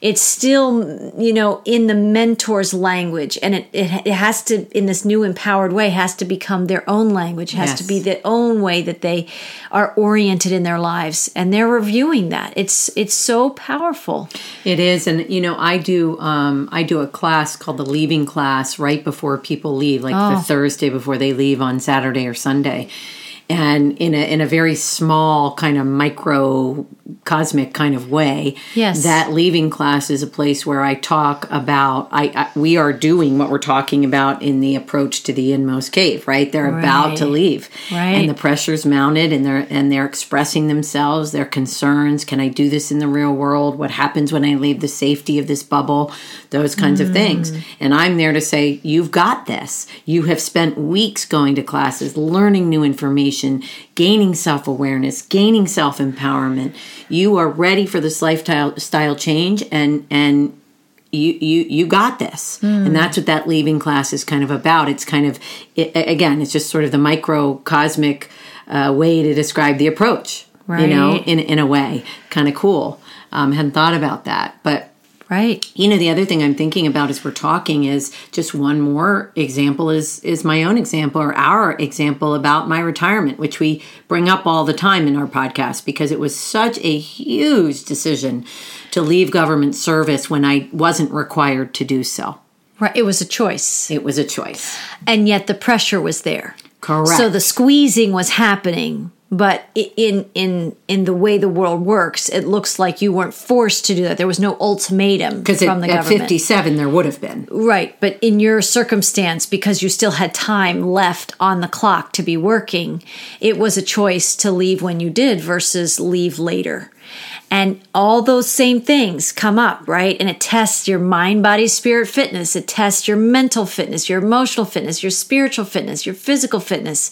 it's still you know in the mentor's language and it, it, it has to in this new empowered way has to become their own language it has Yes. to be the own way that they are oriented in their lives and they're reviewing that it's it's so powerful It is, and you know, I do um, I do a class called the leaving class right before people leave, like Oh. the Thursday before they leave on Saturday or Sunday, and in a in a very small kind of micro cosmic kind of way. Yes. that leaving class is a place where I talk about I, I we are doing what we're talking about in the approach to the inmost cave. Right, they're about to leave, Right. and the pressure's mounted and they're and they're expressing themselves their concerns can i do this in the real world what happens when i leave the safety of this bubble those kinds of things mm. and i'm there to say you've got this you have spent weeks going to classes learning new information gaining self-awareness gaining self-empowerment. You are ready for this lifestyle style change and and you you you got this. And that's what that leaving class is kind of about. It's kind of it, again it's just sort of the microcosmic uh, way to describe the approach you know in in a way. Kind of cool. Um, hadn't thought about that. But right. You know the other thing i'm thinking about as we're talking is just one more example is is my own example or our example about my retirement which we bring up all the time in our podcast because it was such a huge decision to leave government service when i wasn't required to do so. Right. It was a choice. It was a choice. And yet the pressure was there. Correct. so the squeezing was happening but in in in the way the world works, it looks like you weren't forced to do that. There was no ultimatum because from the at government. 57 there would have been. Right, but in your circumstance, because you still had time left on the clock to be working, it was a choice to leave when you did versus leave later. And all those same things come up, right? And it tests your mind, body, spirit fitness. It tests your mental fitness, your emotional fitness, your spiritual fitness, your physical fitness.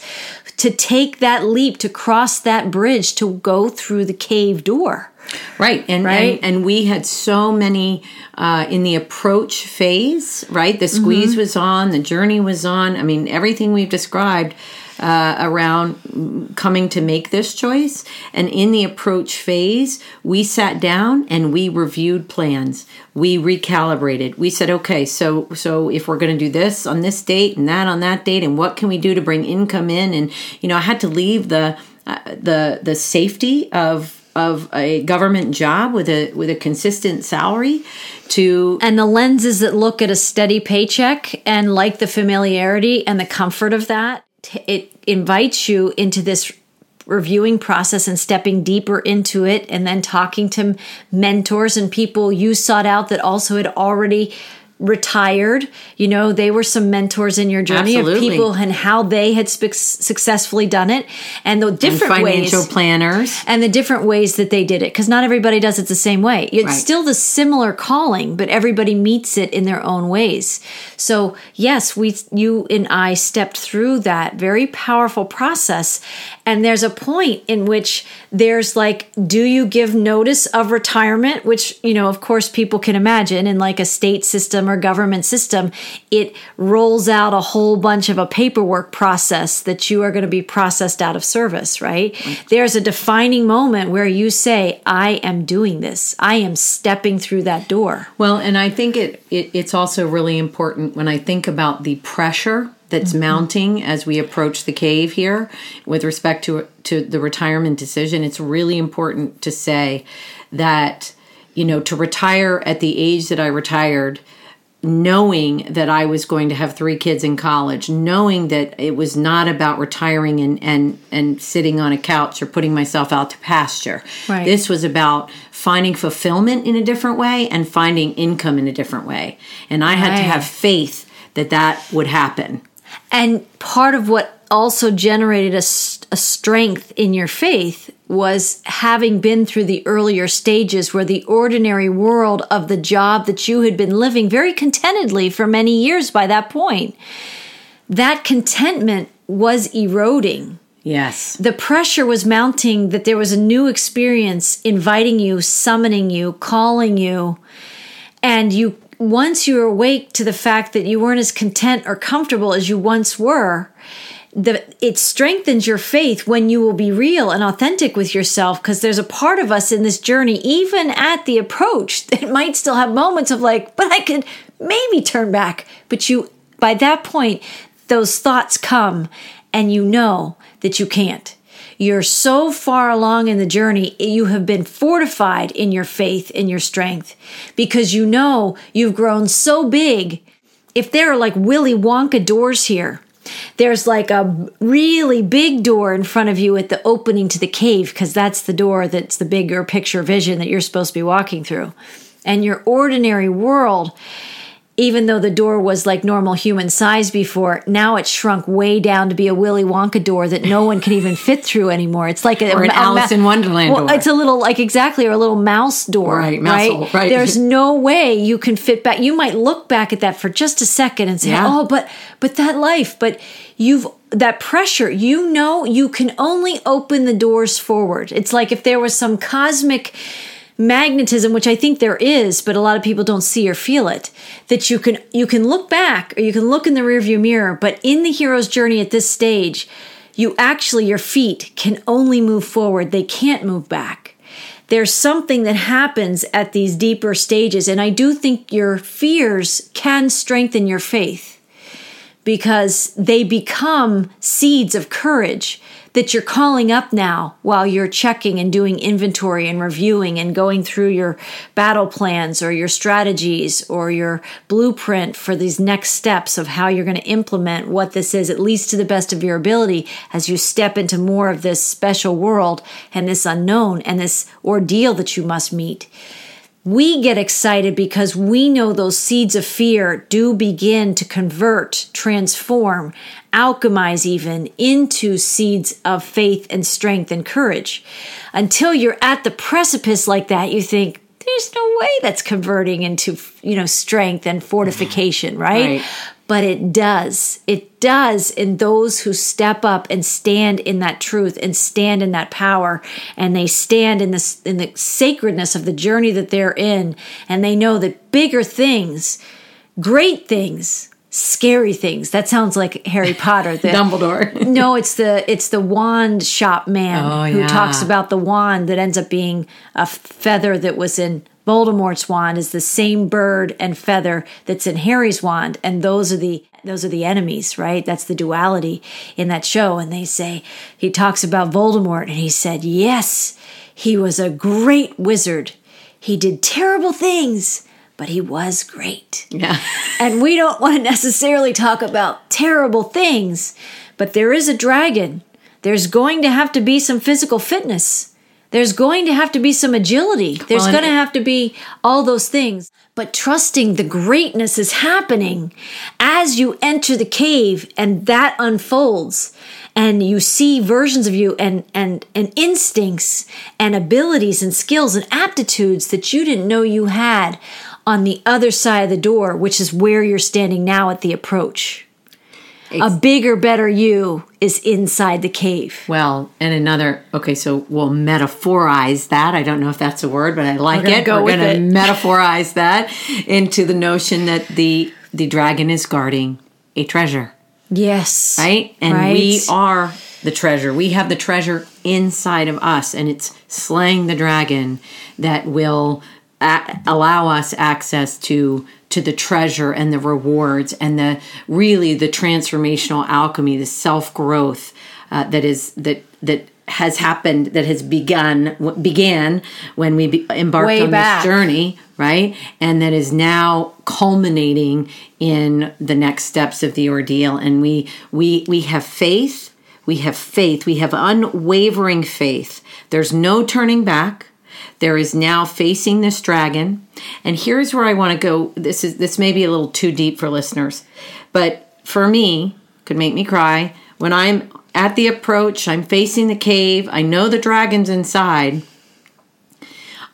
To take that leap, to cross that bridge, to go through the cave door. Right. And, Right. and and we had so many uh, in the approach phase, right? The squeeze Mm-hmm. was on, the journey was on. I mean, everything we've described uh, around coming to make this choice. And in the approach phase, we sat down and we reviewed plans. We recalibrated. We said, okay, so so if we're going to do this on this date and that on that date, and what can we do to bring income in? And you know, I had to leave the uh, the the safety of of a government job with a with a consistent salary to and the lenses that look at a steady paycheck and like the familiarity and the comfort of that t- it invites you into this reviewing process and stepping deeper into it and then talking to mentors and people you sought out that also had already retired you know they were some mentors in your journey Absolutely. of people and how they had sp- successfully done it and the and different financial ways planners. and the different ways that they did it because not everybody does it the same way it's Right. still the similar calling but everybody meets it in their own ways so yes we you and i stepped through that very powerful process and there's a point in which there's like do you give notice of retirement which you know of course people can imagine in like a state system or government system it rolls out a whole bunch of a paperwork process that you are going to be processed out of service right? There's a defining moment where you say i am doing this. I am stepping through that door. Well, and I think it, it it's also really important when I think about the pressure that's mm-hmm. mounting as we approach the cave here with respect to to the retirement decision. It's really important to say that you know to retire at the age that I retired knowing that I was going to have three kids in college, knowing that it was not about retiring and and and sitting on a couch or putting myself out to pasture. Right. This was about finding fulfillment in a different way and finding income in a different way. And I had to have faith that that would happen. And part of what also generated a strength in your faith was having been through the earlier stages where the ordinary world of the job that you had been living very contentedly for many years by that point, that contentment was eroding. Yes. The pressure was mounting that there was a new experience inviting you, summoning you, calling you. And you, once you were awake to the fact that you weren't as content or comfortable as you once were, the, it strengthens your faith when you will be real and authentic with yourself because there's a part of us in this journey, even at the approach, that might still have moments of like, but I could maybe turn back. But you, by that point, those thoughts come and you know that you can't. You're so far along in the journey, you have been fortified in your faith, in your strength, because you know you've grown so big. If there are like Willy Wonka doors here, there's like a really big door in front of you at the opening to the cave, because that's the door that's the bigger picture vision that you're supposed to be walking through. And your ordinary world even though the door was like normal human size before, now it's shrunk way down to be a Willy Wonka door that no one can even fit through anymore. It's like a, Or an a Alice in Wonderland Well, door. it's a little like exactly, or a little mouse door, Right, mouse right? hole, right. There's no way you can fit back. You might look back at that for just a second and say, Yeah. "Oh, but but that life." But you've that pressure. You know, you can only open the doors forward. It's like if there was some cosmic magnetism which i think there is but a lot of people don't see or feel it that you can you can look back or you can look in the rearview mirror but in the hero's journey at this stage you actually your feet can only move forward. They can't move back. There's something that happens at these deeper stages and i do think your fears can strengthen your faith because they become seeds of courage that you're calling up now while you're checking and doing inventory and reviewing and going through your battle plans or your strategies or your blueprint for these next steps of how you're going to implement what this is, at least to the best of your ability, as you step into more of this special world and this unknown and this ordeal that you must meet we get excited because we know those seeds of fear do begin to convert, transform, alchemize even into seeds of faith and strength and courage. Until you're at the precipice like that, you think, there's no way that's converting into, you know, strength and fortification, right? right but it does. It does in those who step up and stand in that truth and stand in that power and they stand in this in the sacredness of the journey that they're in and they know that bigger things, great things, scary things. That sounds like Harry Potter. The, Dumbledore. no, it's the it's the wand shop man oh, who yeah. talks about the wand that ends up being a feather that was in Voldemort's wand is the same bird and feather that's in Harry's wand, and those are the those are the enemies, right? That's the duality in that show. And they say he talks about Voldemort, and he said, "Yes, he was a great wizard. He did terrible things." But he was great. Yeah. and we don't want to necessarily talk about terrible things, but there is a dragon. There's going to have to be some physical fitness there's going to have to be some agility. There's well, going to have to be all those things. But trusting the greatness is happening as you enter the cave and that unfolds and you see versions of you and and and instincts and abilities and skills and aptitudes that you didn't know you had on the other side of the door, which is where you're standing now at the approach a bigger, better you is inside the cave. Well, and another, okay, so we'll metaphorize that. I don't know if that's a word, but I like We're it. Go We're going to metaphorize that into the notion that the the dragon is guarding a treasure. Yes. Right? And right. we are the treasure. We have the treasure inside of us, and it's slaying the dragon that will a- allow us access to to the treasure and the rewards and the really the transformational alchemy, the self growth uh, that is that that has happened that has begun began when we be, embarked Way on back. this journey right? And that is now culminating in the next steps of the ordeal. And we we we have faith we have faith we have unwavering faith. There's no turning back there is now facing this dragon. And here's where I want to go. This is this may be a little too deep for listeners, but for me, could make me cry. When I'm at the approach, I'm facing the cave, I know the dragon's inside.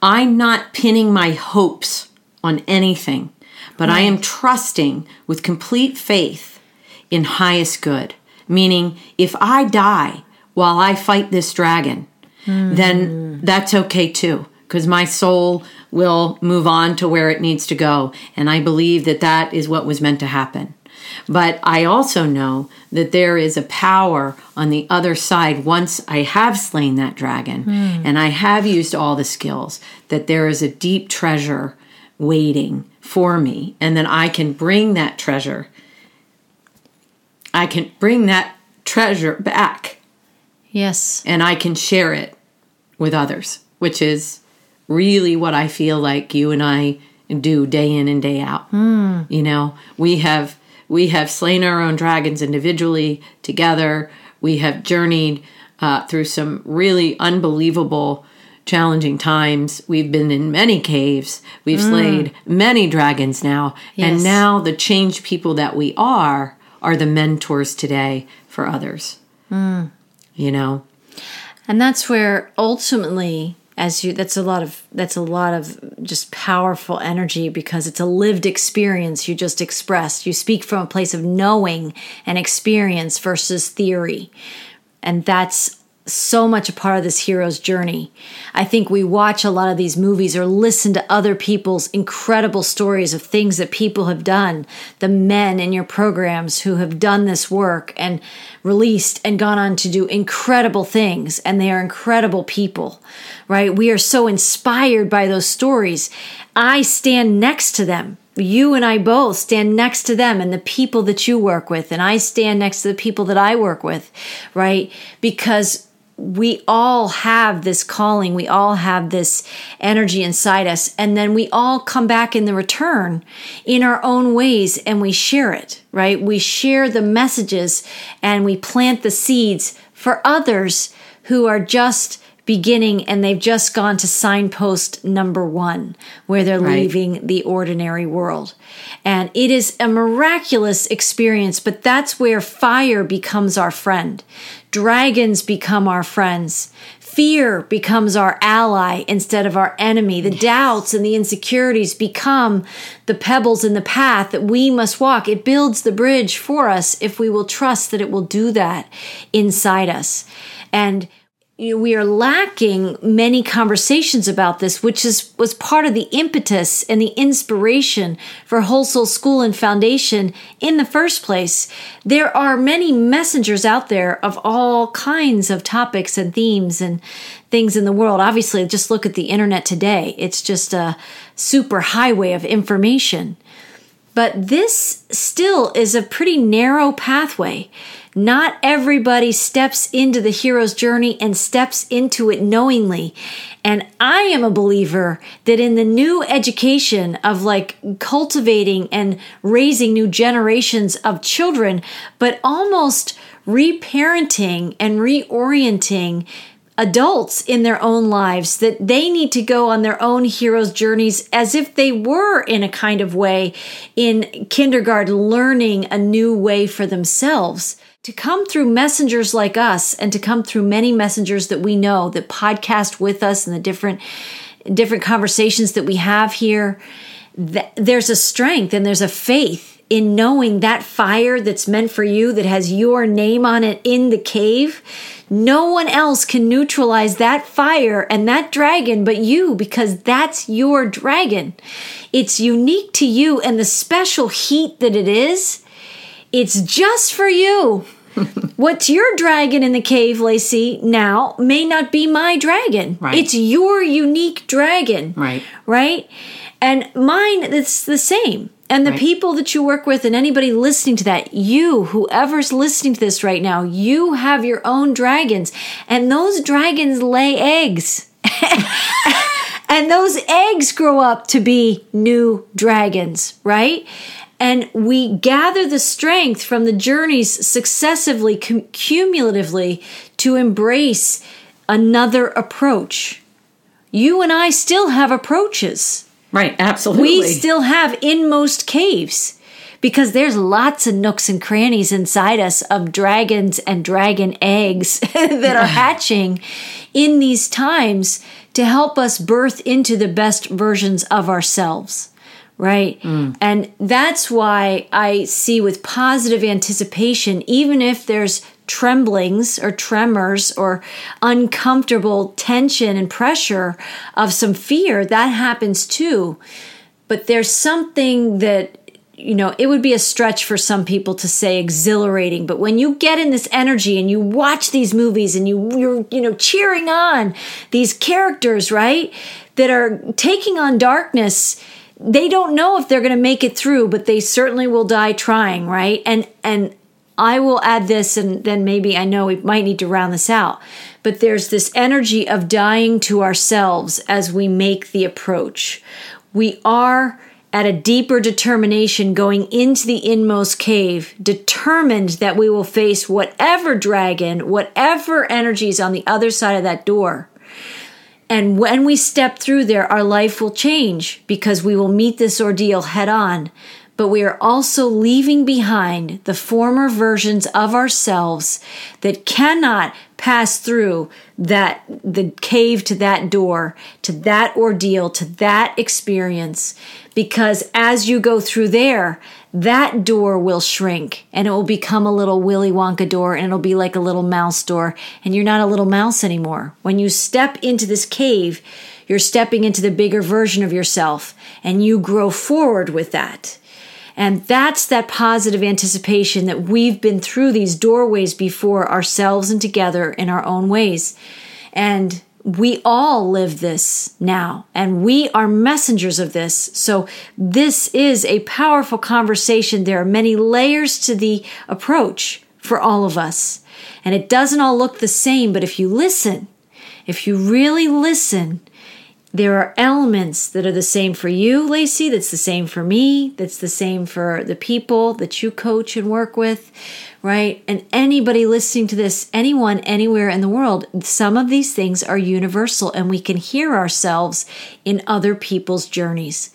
I'm not pinning my hopes on anything, but I am trusting with complete faith in highest good. Meaning, if I die while I fight this dragon, mm. then that's okay too because my soul will move on to where it needs to go. And I believe that that is what was meant to happen. But I also know that there is a power on the other side once I have slain that dragon mm. and I have used all the skills, that there is a deep treasure waiting for me. And then I can bring that treasure. I can bring that treasure back. Yes. And I can share it with others, which is really what I feel like you and I do day in and day out. Mm. You know, we have we have slain our own dragons individually together. We have journeyed uh, through some really unbelievable, challenging times. We've been in many caves. We've mm. slayed many dragons now, yes. and now the changed people that we are are the mentors today for others. Mm. You know, and that's where ultimately as you that's a lot of that's a lot of just powerful energy because it's a lived experience you just expressed. You speak from a place of knowing and experience versus theory. And that's so much a part of this hero's journey. I think we watch a lot of these movies or listen to other people's incredible stories of things that people have done, the men in your programs who have done this work and released and gone on to do incredible things, and they are incredible people, right? We are so inspired by those stories. I stand next to them you and I both stand next to them and the people that you work with, and I stand next to the people that I work with, right? Because we all have this calling, we all have this energy inside us, and then we all come back in the return in our own ways and we share it, right? We share the messages and we plant the seeds for others who are just beginning and they've just gone to signpost number one where they're right. leaving the ordinary world. And it is a miraculous experience, but that's where fire becomes our friend. Dragons become our friends. Fear becomes our ally instead of our enemy. The yes. doubts and the insecurities become the pebbles in the path that we must walk. It builds the bridge for us if we will trust that it will do that inside us. And you know, we are lacking many conversations about this, which is was part of the impetus and the inspiration for Whole Soul School and Foundation in the first place. There are many messengers out there of all kinds of topics and themes and things in the world. Obviously, just look at the internet today. It's just a super highway of information. But this still is a pretty narrow pathway. Not everybody steps into the hero's journey and steps into it knowingly. And I am a believer that in the new education of like cultivating and raising new generations of children, but almost reparenting and reorienting adults in their own lives that they need to go on their own hero's journeys as if they were in a kind of way in kindergarten learning a new way for themselves to come through messengers like us and to come through many messengers that we know that podcast with us and the different different conversations that we have here there's a strength and there's a faith in knowing that fire that's meant for you that has your name on it in the cave. No one else can neutralize that fire and that dragon but you because that's your dragon. It's unique to you and the special heat that it is it's just for you. What's your dragon in the cave, Lacey, now may not be my dragon. Right. It's your unique dragon. Right. Right? And mine, it's the same. And the right. people that you work with and anybody listening to that, you, whoever's listening to this right now, you have your own dragons. And those dragons lay eggs. and those eggs grow up to be new dragons, right? and we gather the strength from the journeys successively, cum- cumulatively, to embrace another approach. You and I still have approaches. Right, absolutely. We still have inmost caves because there's lots of nooks and crannies inside us of dragons and dragon eggs that are hatching in these times to help us birth into the best versions of ourselves right? Mm. And that's why I see with positive anticipation, even if there's tremblings or tremors or uncomfortable tension and pressure of some fear, that happens too. But there's something that you know, it would be a stretch for some people to say exhilarating, but when you get in this energy and you watch these movies and you you're you know cheering on these characters, right? That are taking on darkness they don't know if they're going to make it through, but they certainly will die trying, right? And and I will add this and then maybe I know we might need to round this out. But there's this energy of dying to ourselves as we make the approach. We are at a deeper determination going into the inmost cave, determined that we will face whatever dragon, whatever energies on the other side of that door. And when we step through there, our life will change because we will meet this ordeal head on. But we are also leaving behind the former versions of ourselves that cannot pass through that the cave to that door, to that ordeal, to that experience. Because as you go through there, that door will shrink and it will become a little Willy Wonka door and it'll be like a little mouse door. And you're not a little mouse anymore. When you step into this cave, you're stepping into the bigger version of yourself and you grow forward with that. And that's that positive anticipation that we've been through these doorways before ourselves and together in our own ways. And we all live this now and we are messengers of this. So this is a powerful conversation. There are many layers to the approach for all of us. And it doesn't all look the same, but if you listen, if you really listen, there are elements that are the same for you, Lacey, that's the same for me, that's the same for the people that you coach and work with, right? And anybody listening to this, anyone anywhere in the world, some of these things are universal and we can hear ourselves in other people's journeys.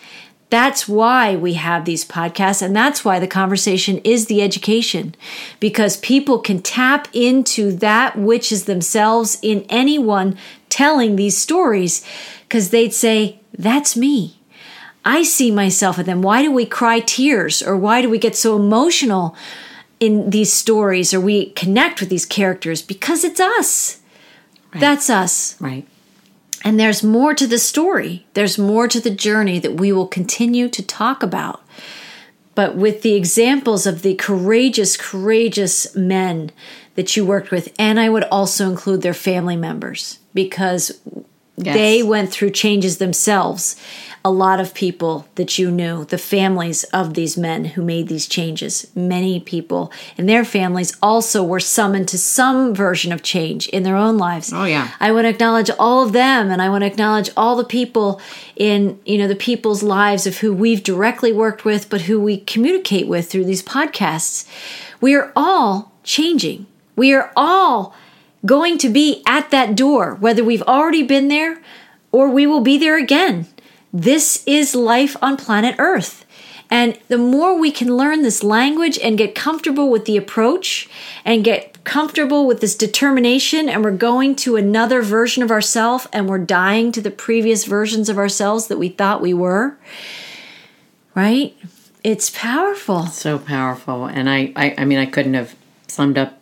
That's why we have these podcasts, and that's why the conversation is the education, because people can tap into that which is themselves in anyone telling these stories, because they'd say, That's me. I see myself in them. Why do we cry tears, or why do we get so emotional in these stories, or we connect with these characters? Because it's us. Right. That's us. Right. And there's more to the story, there's more to the journey that we will continue to talk about. But with the examples of the courageous, courageous men that you worked with, and I would also include their family members because yes. they went through changes themselves a lot of people that you knew, the families of these men who made these changes. Many people and their families also were summoned to some version of change in their own lives. Oh yeah. I want to acknowledge all of them and I want to acknowledge all the people in, you know, the people's lives of who we've directly worked with but who we communicate with through these podcasts. We are all changing. We are all going to be at that door, whether we've already been there or we will be there again. This is life on planet Earth. And the more we can learn this language and get comfortable with the approach and get comfortable with this determination, and we're going to another version of ourselves and we're dying to the previous versions of ourselves that we thought we were, right? It's powerful. So powerful. And I, I, I mean, I couldn't have summed up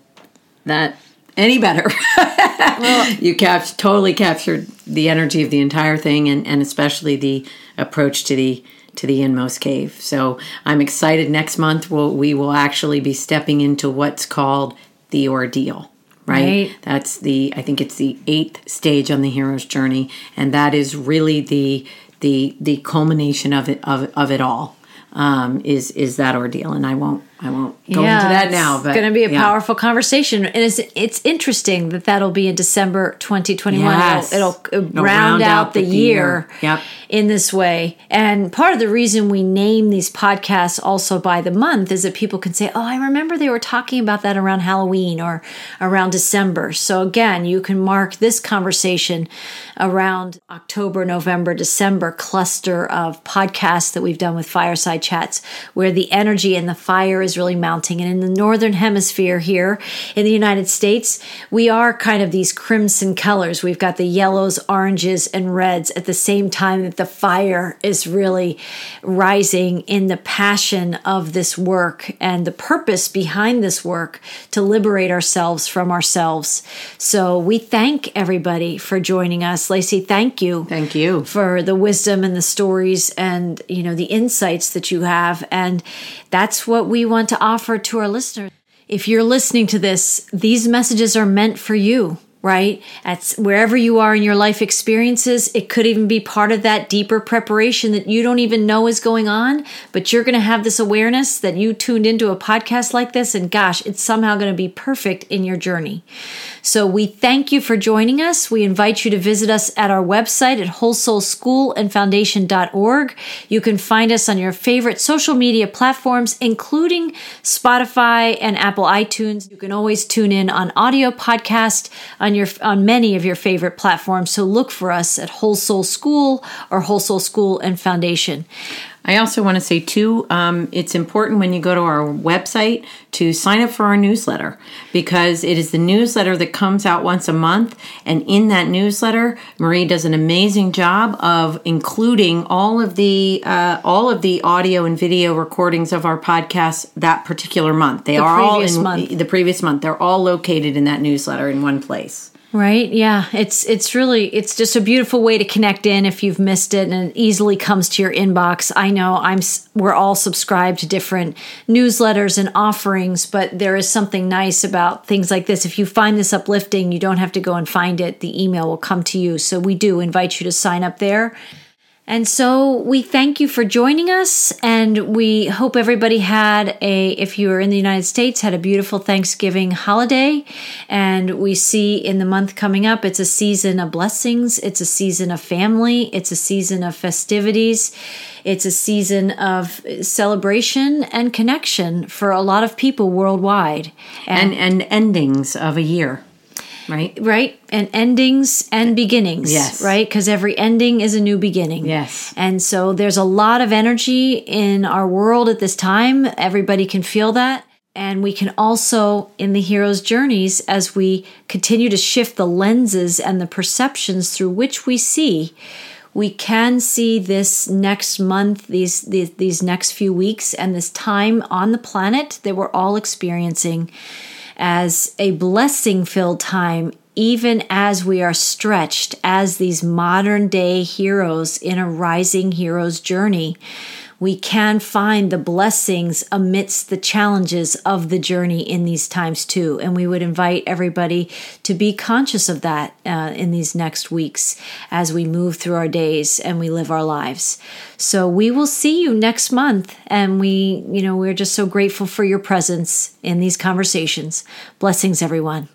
that any better. well, you cap- totally captured the energy of the entire thing, and, and especially the approach to the to the inmost cave. So I'm excited. Next month, we'll, we will actually be stepping into what's called the ordeal. Right? right? That's the I think it's the eighth stage on the hero's journey, and that is really the the the culmination of it of, of it all um, is is that ordeal, and I won't I won't go yeah, into that now. But it's going to be a yeah. powerful conversation, and it's it's interesting that that'll be in December 2021. Yes. It'll, it'll, it'll round, round, out, the, the year, year. Yep. in this way. And part of the reason we name these podcasts also by the month is that people can say, "Oh, I remember they were talking about that around Halloween or around December." So again, you can mark this conversation around October, November, December cluster of podcasts that we've done with Fireside Chats, where the energy and the fire is really mounting. And in the Northern Hemisphere here in the United States, we are kind of these crimson colors. We've got the yellows, oranges, and reds at the same time that the fire is really rising in the passion of this work and the purpose behind this work to liberate ourselves from ourselves. So we thank everybody for joining us. Lacey, thank you. Thank you. For the wisdom and the stories and, you know, the insights that you have. And that's what we want to offer to our listeners. If you're listening to this, these messages are meant for you right? At wherever you are in your life experiences, it could even be part of that deeper preparation that you don't even know is going on, but you're going to have this awareness that you tuned into a podcast like this, and gosh, it's somehow going to be perfect in your journey. So we thank you for joining us. We invite you to visit us at our website at wholesoulschoolandfoundation.org. You can find us on your favorite social media platforms, including Spotify and Apple iTunes. You can always tune in on audio podcast on your on many of your favorite platforms. So look for us at Whole Soul School or Whole Soul School and Foundation. I also want to say, too, um, it's important when you go to our website to sign up for our newsletter because it is the newsletter that comes out once a month. And in that newsletter, Marie does an amazing job of including all of the uh, all of the audio and video recordings of our podcasts that particular month. They the are all in month. the previous month. They're all located in that newsletter in one place. Right? Yeah. It's it's really it's just a beautiful way to connect in if you've missed it and it easily comes to your inbox. I know I'm we're all subscribed to different newsletters and offerings, but there is something nice about things like this. If you find this uplifting, you don't have to go and find it. The email will come to you. So we do invite you to sign up there and so we thank you for joining us and we hope everybody had a if you are in the United States had a beautiful Thanksgiving holiday. And we see in the month coming up it's a season of blessings, it's a season of family, it's a season of festivities, it's a season of celebration and connection for a lot of people worldwide. And and, and endings of a year right? Right? And endings and beginnings yes. right? Because every ending is a new beginning. Yes. And so there's a lot of energy in our world at this time. Everybody can feel that. And we can also in the hero's journeys as we continue to shift the lenses and the perceptions through which we see we can see this next month these, these these next few weeks and this time on the planet that we're all experiencing as a blessing filled time, even as we are stretched as these modern day heroes in a rising hero's journey we can find the blessings amidst the challenges of the journey in these times too. And we would invite everybody to be conscious of that uh, in these next weeks as we move through our days and we live our lives. So we will see you next month. And we, you know, we're just so grateful for your presence in these conversations. Blessings, everyone.